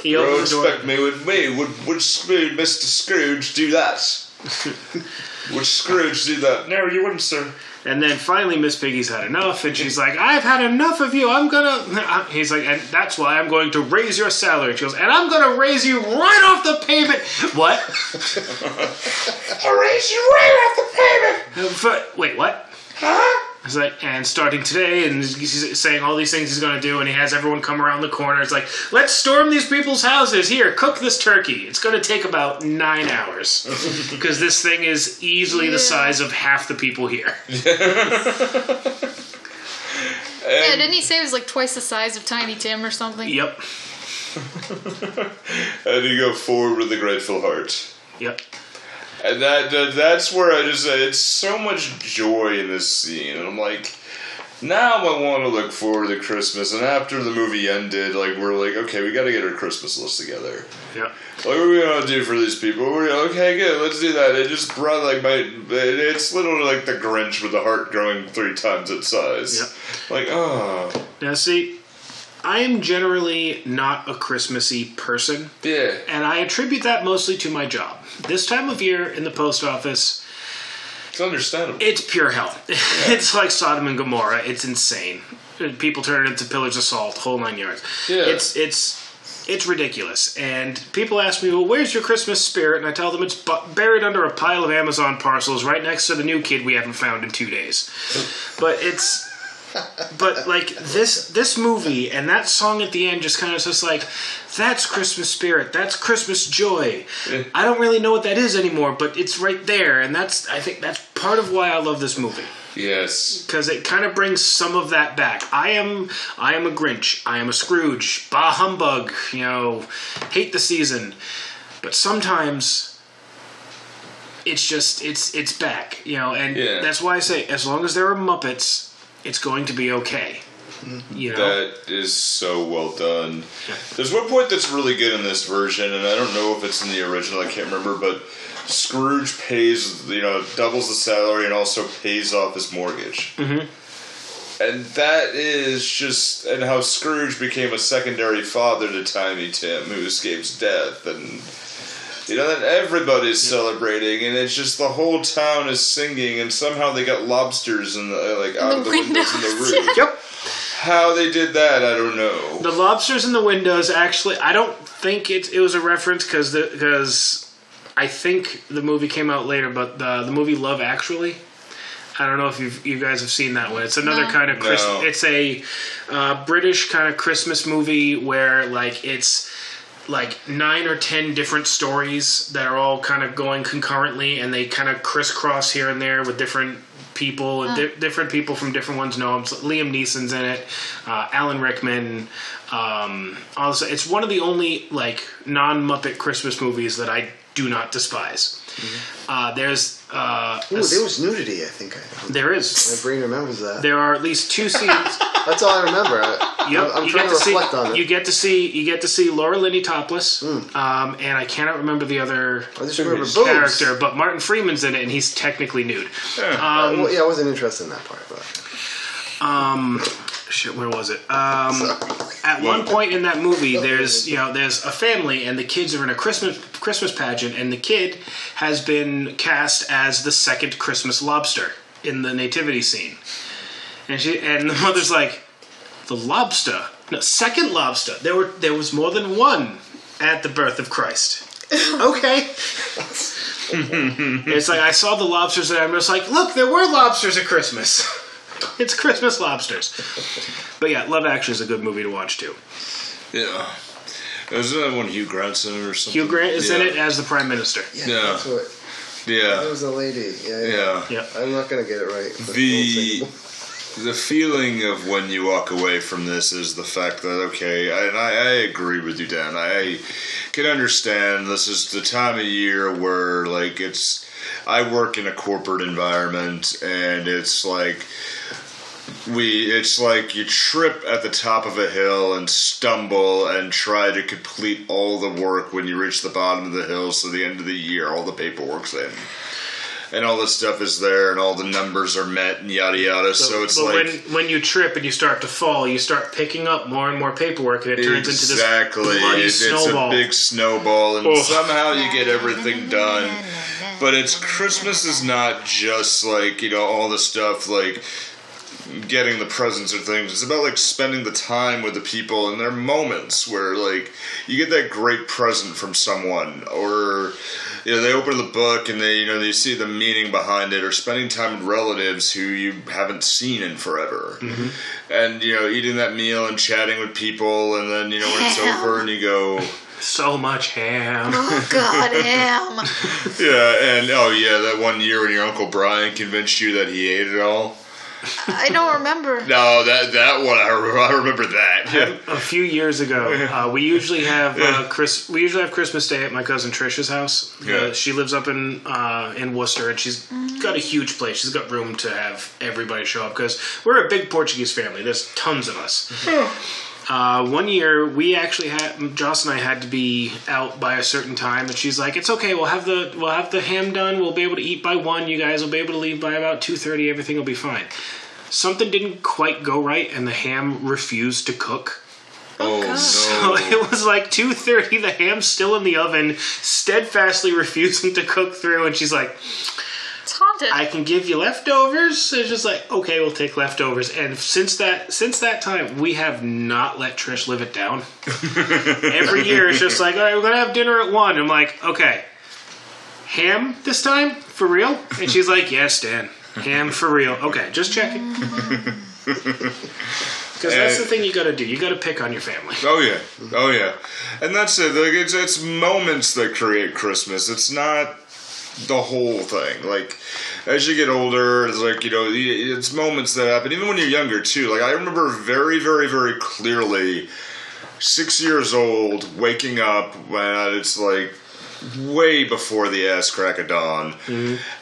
He You opens the expect me with me? Would would Scrooge, Mr. Scrooge do that? would Scrooge do that? No, you wouldn't, sir. And then finally, Miss Piggy's had enough, and she's like, "I've had enough of you. I'm gonna." He's like, "And that's why I'm going to raise your salary." She goes, "And I'm gonna raise you right off the pavement." What? I'll raise you right off the pavement. For- Wait, what? Huh? It's like, and starting today, and he's saying all these things he's going to do, and he has everyone come around the corner. It's like, let's storm these people's houses. Here, cook this turkey. It's going to take about nine hours because this thing is easily the size of half the people here. Yeah, didn't he say it was like twice the size of Tiny Tim or something? Yep, And you go forward with a grateful heart. yep. And that, that that's where I just say it's so much joy in this scene, and I'm like, now I want to look forward to Christmas. And after the movie ended, like we're like, okay, we got to get our Christmas list together. Yeah. Like, what are we gonna do for these people? We're okay, good. Let's do that. It just brought like my. It's literally like the Grinch with the heart growing three times its size. Yeah. Like, ah. oh, Now, see, I am generally not a Christmassy person, yeah, and I attribute that mostly to my job. This time of year in the post office, it's understandable. It's pure hell. it's like Sodom and Gomorrah. It's insane. People turn it into pillars of salt, whole nine yards. Yeah. It's it's it's ridiculous. And people ask me, "Well, where's your Christmas spirit?" And I tell them it's bu- buried under a pile of Amazon parcels, right next to the new kid we haven't found in two days. but it's. But like this this movie and that song at the end just kind of just like that's Christmas spirit that's Christmas joy I don't really know what that is anymore but it's right there and that's I think that's part of why I love this movie yes. because it kind of brings some of that back. I am I am a Grinch. I am a Scrooge. Bah humbug. You know, hate the season. But sometimes it's just it's it's back. You know, and Yeah. that's why I say as long as there are Muppets, it's going to be okay. You know, That is so well done. There's one point that's really good in this version, and I don't know if it's in the original. I can't remember, but Scrooge pays, you know, doubles the salary and also pays off his mortgage. Mm-hmm. And that is just, and how Scrooge became a secondary father to Tiny Tim, who escapes death, and you know, then everybody's celebrating, and it's just the whole town is singing, and somehow they got lobsters in the like out the of the windows in the windows. roof. yep. How they did that, I don't know. The lobsters in the windows. Actually, I don't think it it was a reference because because I think the movie came out later, but the the movie Love Actually. I don't know if you you guys have seen that one. It's another No. kind of Chris. No. It's a uh, British kind of Christmas movie where like it's like nine or ten different stories that are all kind of going concurrently, and they kind of crisscross here and there with different people and di- different people from different ones know him. So Liam Neeson's in it, uh, Alan Rickman. Um, also, it's one of the only like non Muppet Christmas movies that I do not despise. Uh, there's uh, Ooh, s- there was nudity. I think I, there my brain remembers that. there are at least two scenes. That's all I remember. I, Yep, I'm, I'm trying get to see reflect on you get to see you get to see Laura Linney topless, Hmm. um, and I cannot remember the other I just remember boobs. character, but Martin Freeman's in it, and he's technically nude. Uh, well, yeah, I wasn't interested in that part, but Shit, where was it? Um, Sorry. at one point in that movie, there's you know there's a family, and the kids are in a Christmas Christmas pageant, and the kid has been cast as the second Christmas lobster in the nativity scene, and she and the mother's like, the lobster, no, second lobster. There were there was more than one at the birth of Christ. okay. it's like I saw the lobsters and I'm just like, look, there were lobsters at Christmas. it's Christmas lobsters. But yeah, Love Actually is a good movie to watch too. Yeah. Isn't that one Hugh Grant's in it or something? Hugh Grant is in it as the Prime Minister. yeah, Yeah. that's what. There Yeah. was a lady. Yeah, yeah. Yeah. Yeah. I'm not gonna get it right. The we'll see. The feeling of when you walk away from this is the fact that okay, I, and I, I agree with you, Dan. I can understand this is the time of year where like it's. I work in a corporate environment, and it's like we. It's like you trip at the top of a hill and stumble and try to complete all the work when you reach the bottom of the hill. So the end of the year, all the paperwork's in. And all this stuff is there, and all the numbers are met, and yada yada. So, it's but like when when you trip and you start to fall, you start picking up more and more paperwork, and it turns exactly, into this bloody It- it's snowball. a big snowball, and Oh. somehow you get everything done. But it's Christmas is not just like you know all the stuff like getting the presents or things. It's about like spending the time with the people and their moments where like you get that great present from someone or you know they open the book and they you know they see the meaning behind it or spending time with relatives who you haven't seen in forever. Mm-hmm. And you know eating that meal and chatting with people and then you know when it's Ham. over and you go so much ham. Oh God, ham. yeah and oh yeah that one year when your uncle Brian convinced you that he ate it all. I don't remember. No, that that one I remember, I remember that. Yeah. a few years ago, uh, we usually have uh, Chris. We usually have Christmas Day at my cousin Trisha's house. Uh, Yeah. she lives up in uh, in Worcester, and she's got a huge place. She's got room to have everybody show up because we're a big Portuguese family. There's tons of us. Uh, one year, we actually had Joss and I had to be out by a certain time, and she's like, "It's okay. We'll have the we'll have the ham done. We'll be able to eat by one. You guys will be able to leave by about two thirty. Everything will be fine." Something didn't quite go right, and the ham refused to cook. Oh, God. So no. it was like two thirty. The ham's still in the oven, steadfastly refusing to cook through. And she's like, It's "I can give you leftovers." So it's just like, "Okay, we'll take leftovers." And since that since that time, we have not let Trish live it down. Every year, it's just like, "All right, we're gonna have dinner at one." I'm like, "Okay, ham this time for real?" And she's like, "Yes, Dan, ham for real." Okay, just checking. Because that's the thing you got to do. You got to pick on your family. Oh yeah, oh yeah, and that's it. Like it's it's moments that create Christmas. It's not the whole thing. Like as you get older, it's like you know, it's moments that happen. Even when you're younger too. Like I remember very, very, very clearly, six years old, waking up when it's like way before the ass crack of dawn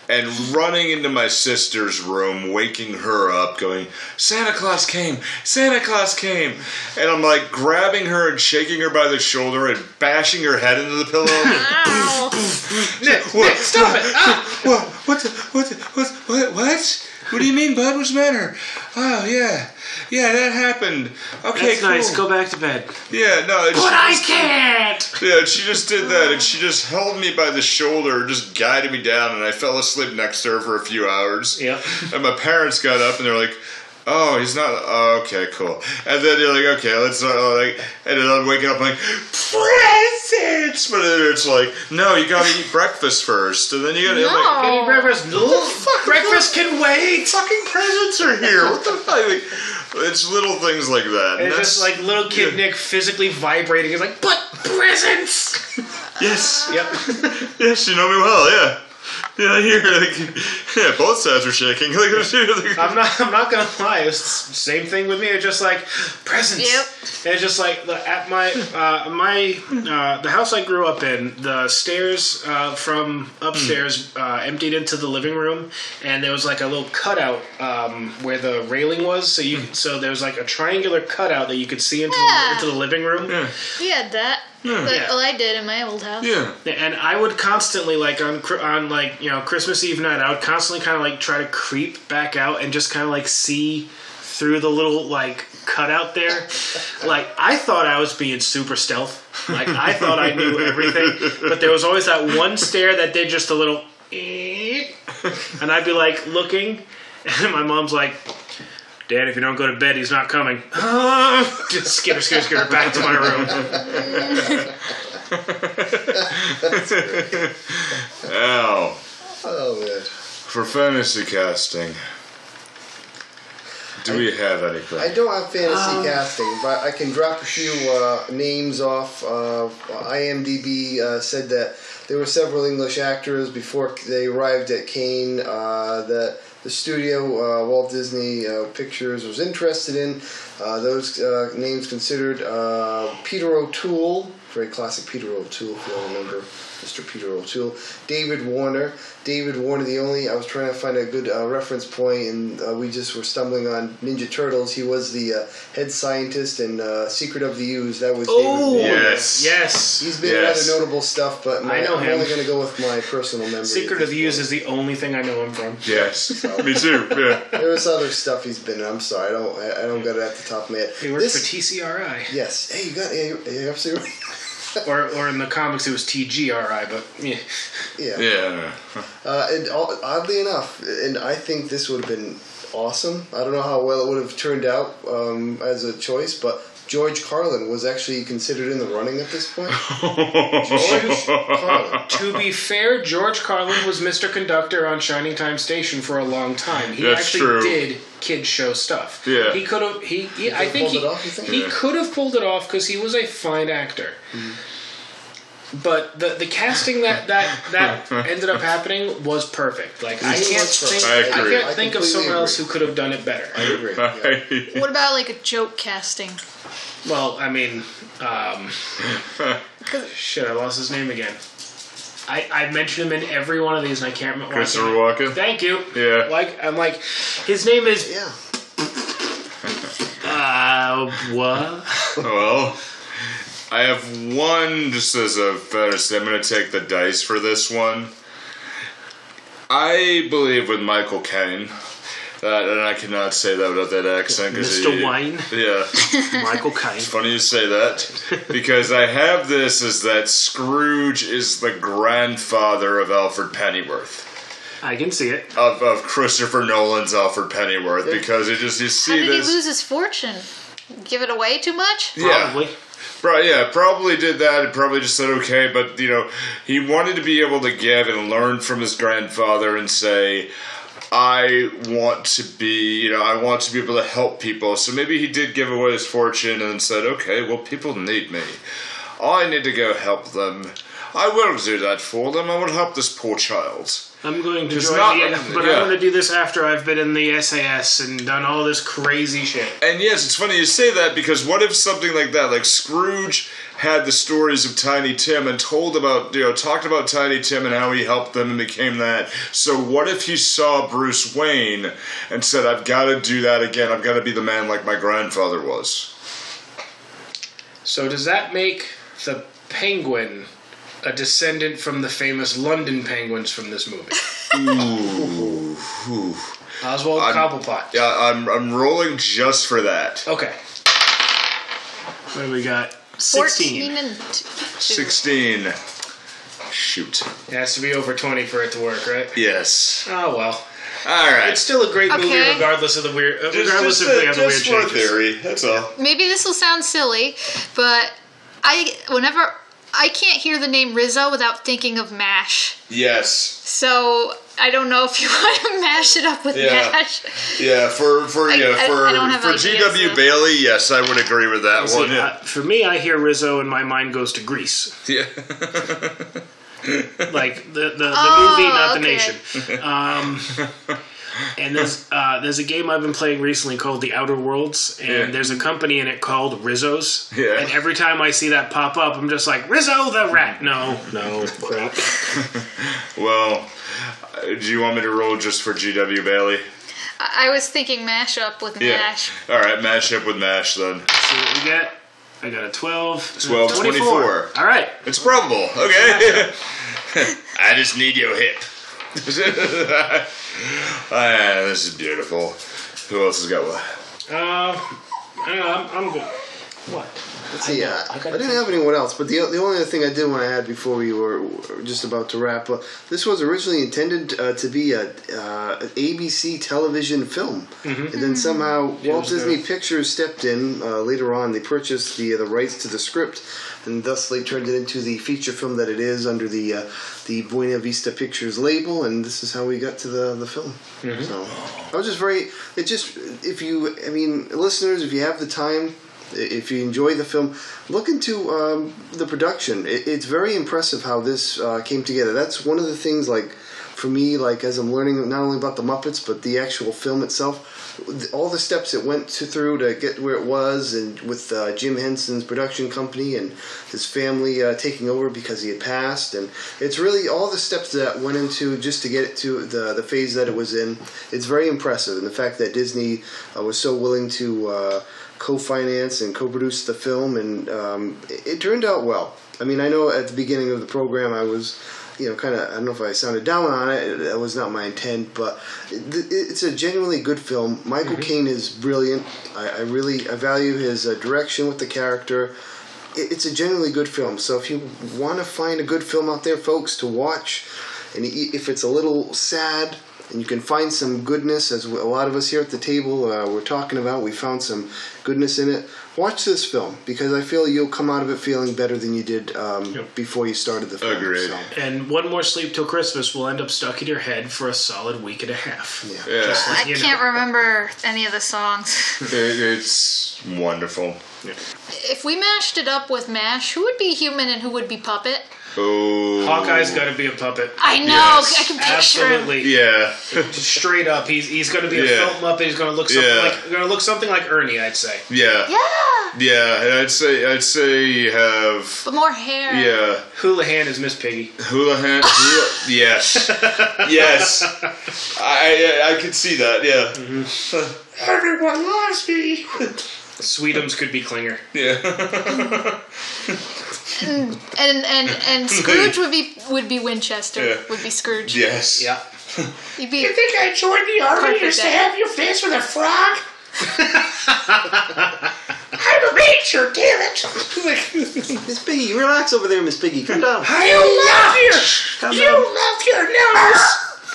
and running into my sister's room waking her up going santa claus came santa claus came and i'm like grabbing her and shaking her by the shoulder and bashing her head into the pillow Ow. Nick, Nick, stop it! Ah, what? What? What? The, what? What? What? What do you mean, bud? What's the matter? Oh yeah, yeah, that happened. Okay, That's cool. nice. Go back to bed. Yeah, no, But I just- can't. Yeah, and she just did that, and she just held me by the shoulder, just guided me down, and I fell asleep next to her for a few hours. Yeah. And my parents got up, and they're like, "Oh, he's not. Oh, okay, cool." And then you're like, "Okay, let's." not oh, like, and then I'm waking up like presents, but then it's like, no, you gotta eat breakfast first, and then you gotta. I'm like, No. breakfast. breakfast can wait. Fucking presents are here. What the fuck? Like, it's little things like that. And It's just like little kid yeah. Nick physically vibrating. He's like, but presents. yes, yep. yes, you know me well. Yeah, yeah. Here, like, yeah, both sides are shaking. Like, like, I'm not. I'm not gonna lie. It's the same thing with me. It's just like presents. Yep. And it's just like the, at my uh, my uh, the house I grew up in. The stairs uh, from upstairs uh, emptied into the living room, and there was like a little cutout um, where the railing was. So you so there was like a triangular cutout that you could see into Yeah. the, into the living room. yeah, We had that. But, Yeah. Well, I did in my old house. yeah. And I would constantly like on Cri- on like you know Christmas Eve night, I would constantly kind of like try to creep back out and just kind of like see through the little like cutout there. like I thought I was being super stealth. Like I thought I knew everything, but there was always that one stair that did just a little, and I'd be like looking, and my mom's like. Dad, if you don't go to bed, he's not coming. Just skitter, skitter, skitter back to my room. Ow. Oh. Oh man. For fantasy casting, do we have anything? I don't have fantasy casting, but I can drop a few uh, names off. Uh, IMDb uh, said that there were several English actors before they arrived at Caine uh, that the studio, uh, Walt Disney uh, Pictures, was interested in. Uh, those uh, names considered uh, Peter O'Toole very classic Peter O'Toole, if you all remember Mr. Peter O'Toole. David Warner. David Warner, the only, I was trying to find a good uh, reference point, and uh, we just were stumbling on Ninja Turtles. He was the uh, head scientist in uh, Secret of the Ooze. That was Oh, David Warner. Yes. Yes. He's been Yes. in other notable stuff, but my, I know I'm him. only going to go with my personal memory. Secret of the this Ooze is the only thing I know him from. Yes. Me too. Yeah. There was other stuff he's been in. I'm sorry, I don't. I, I don't got it at the top of my head. He worked This- for TCRI. Yes. Hey, you got. Yeah, you're, you're absolutely right. Or, or in the comics, it was TGRI, but yeah. Yeah. Yeah. Uh, and oddly enough, and I think this would have been awesome. I don't know how well it would have turned out um, as a choice, but George Carlin was actually considered in the running at this point. George Carlin. To be fair, George Carlin was Mr. Conductor on Shining Time Station for a long time. He That's actually true. did kids show stuff. Yeah. he could have. He, he I think he, off, think? he Yeah. could have pulled it off because he was a fine actor. Mm-hmm. But the the casting that that that ended up happening was perfect. Like I can't think perfect. I I, can't I think of completely someone else who could have done it better. I agree. Yeah. What about like a joke casting? Well, I mean, um, shit, I lost his name again. I, I mentioned him in every one of these, and I can't remember. Christopher why Walken? Thank you. Yeah. Like I'm like, his name is Yeah. uh what? Well, I have one just as a fantasy. I'm going to take the dice for this one. I believe with Michael Caine. That, and I cannot say that without that accent. 'cause Mr. he- Wine? Yeah. Michael Caine. It's Funny you say that because I have this is that Scrooge is the grandfather of Alfred Pennyworth. I can see it. Of, of Christopher Nolan's Alfred Pennyworth because it just you see. How see did this he lose his fortune? Give it away too much? yeah Probably. Pro- yeah, probably did that and probably just said okay, but you know, he wanted to be able to give and learn from his grandfather and say, I want to be, you know, I want to be able to help people. So maybe he did give away his fortune and said, okay, well, people need me. I need to go help them. I will do that for them. I will help this poor child. I'm going to It's join not- the, but yeah. I'm going to do this after I've been in the SAS and done all this crazy shit. And yes, it's funny you say that because what if something like that, like Scrooge had the stories of Tiny Tim and told about, you know, talked about Tiny Tim and how he helped them and became that. So what if he saw Bruce Wayne and said, I've got to do that again. I've got to be the man like my grandfather was. So does that make the penguin a descendant from the famous London penguins from this movie? Ooh. ooh. Oswald I'm- Cobblepot. Yeah, I'm, I'm rolling just for that. Okay. What do we got? 16. and 16. Shoot. It has to be over 20 for it to work, right? Yes. Oh, well. All right. It's still a great movie Okay. regardless of the weird, uh, just, regardless just, if we uh, have the weird just for changes. theory. That's all. maybe this will sound silly, but I whenever I can't hear the name Rizzo without thinking of Mash. Yes. So I don't know if you want to mash it up with Yeah. Mash. Yeah, for for I- yeah for I don't for GW so- Bailey, yes, I would agree with that one. Yeah. uh, for me, I hear Rizzo and my mind goes to Grease. yeah. Like the, the, the Oh, movie, not the nation. Um, and there's uh, there's a game I've been playing recently called The Outer Worlds, and Yeah. there's a company in it called Rizzo's. Yeah. And every time I see that pop up, I'm just like Rizzo the rat. No, no, crap. well, uh, do you want me to roll just for GW Bailey? I I was thinking mash up with Yeah. Mash. All right, mash up with mash then. See what we get. I got a 12. 12, 24. All right. It's probable. Okay. I just need your hip. Ah, this is beautiful. Who else has got one? Uh, I don't know, I'm, I'm good. What? Let's see, I uh, I I, didn't have anyone else, but the, the only other thing I did want to add before we were were just about to wrap up, this was originally intended uh, to be a uh, an ABC television film, and then somehow Walt was Disney there. Pictures stepped in uh, later on. They purchased the the rights to the script, and thus they turned it into the feature film that it is under the uh, the Buena Vista Pictures label, and this is how we got to the the film. So I was just very. It just if you, I mean, listeners, if you have the time if you enjoy the film, look into um, the production. It, it's very impressive how this uh, came together. That's one of the things like for me, like as I'm learning not only about the Muppets but the actual film itself, all the steps it went to, through to get where it was, and with uh, Jim Henson's production company and his family uh, taking over because he had passed, and it's really all the steps that went into just to get it to the the phase that it was in. It's very impressive, and the fact that Disney uh, was so willing to. Co-finance and co-produce the film, and um, it, it turned out well. I mean, I know at the beginning of the program I was, you know, kind of I don't know if I sounded down on it. That was not my intent, but it, it's a genuinely good film. Michael Caine is brilliant. I, I really I value his uh, direction with the character. It, it's a genuinely good film. So if you want to find a good film out there, folks, to watch, and if it's a little sad and you can find some goodness, as a lot of us here at the table uh, we're talking about, we found some goodness in it. Watch this film because I feel you'll come out of it feeling better than you did um, before you started the film. Agreed. So, And one more sleep till Christmas will end up stuck in your head for a solid week and a half. yeah. Yeah. Just like I can't remember any of the songs. It, it's wonderful. if we mashed it up with MASH, who would be human and who would be puppet? Oh, Hawkeye's got to be a puppet. I know. Yes, I can picture him. Absolutely. Yeah, Straight up, he's he's going to be a film muppet. He's going to look something Yeah. like going to look something like Ernie, I'd say. yeah, Yeah, yeah. And I'd say I'd say you have but more hair. yeah. Houlihan is Miss Piggy. Houlihan. Hula, yes, yes. I, I I could see that. Yeah, mm-hmm. Everyone loves me. Sweetums could be Klinger. yeah. and and and Scrooge would be would be Winchester. Yeah. Would be Scrooge. yes. Yeah. He'd be You think I joined the army just to have you face with a frog? I'm a ranger, damn it! Miss Piggy, relax over there, Miss Piggy. Come down. You love your, Calm you down. love your nose.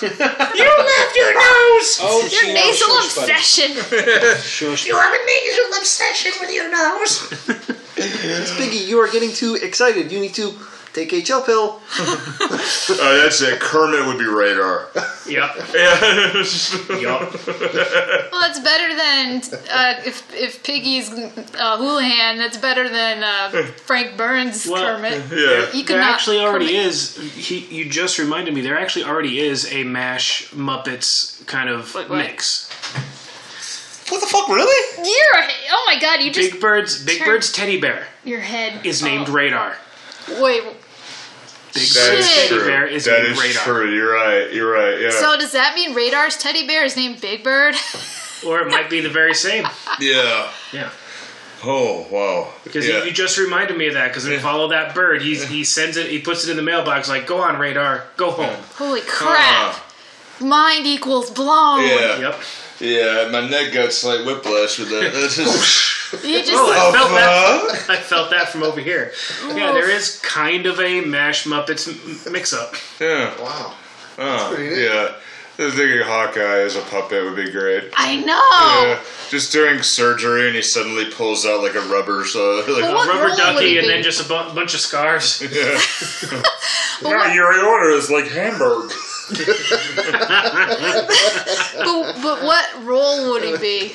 you love your nose. Oh, your nasal obsession. You have a nasal obsession with your nose. Miss Piggy, you are getting too excited. You need to take a chill pill. Uh, that's it. Kermit would be radar. Yep. Yeah. Yup. Well, that's better than uh, if if Piggy's uh, Houlihan. That's better than uh, Frank Burns Well, Kermit. yeah. You could There actually already Kermit. is. He, you just reminded me. There actually already is a Mash Muppets kind of What- what? mix. What the fuck? Really? You're oh my god! You just Big Bird's Big Turn- Bird's teddy bear your head is named oh. Radar. Wait. Big Shit. Bird's teddy True. bear is That named is Radar. true. You're right. You're right. Yeah. So does that mean Radar's teddy bear is named Big Bird? Or it might be the very same. yeah. Yeah. Oh wow. Because yeah. you, you just reminded me of that. Because we follow that bird. He's, he sends it. He puts it in the mailbox. Like, go on, Radar. Go home. Holy crap! Ah, Mind equals blown. yeah. Yep. Yeah. My neck got slight whiplash with that. That's just. You just Oh, I felt that. I felt that from over here. Yeah, there is kind of a Mash Muppets mix-up. yeah. Wow. Oh, pretty neat. yeah. I was thinking Hawkeye as a puppet would be great. I know. Yeah, just during surgery, and he suddenly pulls out like a rubber, uh, so like, But what Rubber ducky and then just a bu- bunch of scars. yeah. But what, your order is like Hamburg. but, but what role would he be?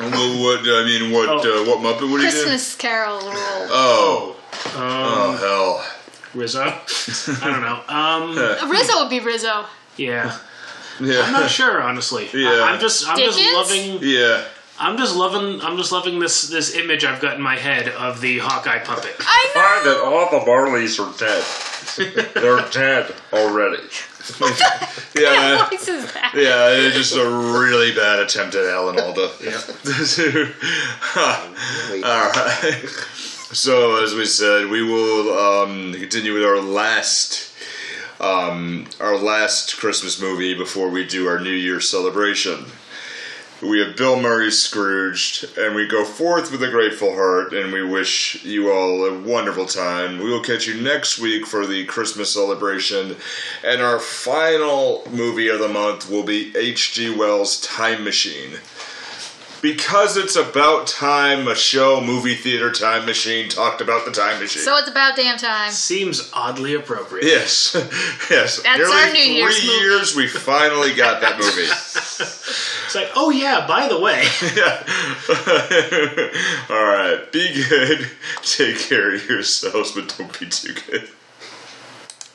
Well, what I mean, what Oh. uh, what Muppet would he do? Christmas Carol role. Oh, Um, oh hell. Rizzo. I don't know. Um, Rizzo would be Rizzo. yeah. I'm not sure, honestly. Yeah. I, am just, I'm just loving, yeah. I'm just loving, I'm just loving this this image I've got in my head of the Hawkeye puppet. I Find that all the Marleys are dead. They're dead already. Know. Yeah, What voice is that? yeah, it's just a really bad attempt at Alan Alda. yeah. All right. So, as we said, we will um, continue with our last, um, our last Christmas movie before we do our New Year celebration. We have Bill Murray Scrooged, and we go forth with a grateful heart, and we wish you all a wonderful time. We will catch you next week for the Christmas celebration, and our final movie of the month will be H.G. Wells' Time Machine. Because it's about time, a show, movie theater, time machine talked about the time machine. So it's about damn time. Seems oddly appropriate. yes, yes. That's Nearly our New three Year's movie. years, we finally got that movie. It's like, oh yeah, by the way, All right, be good. Take care of yourselves, but don't be too good.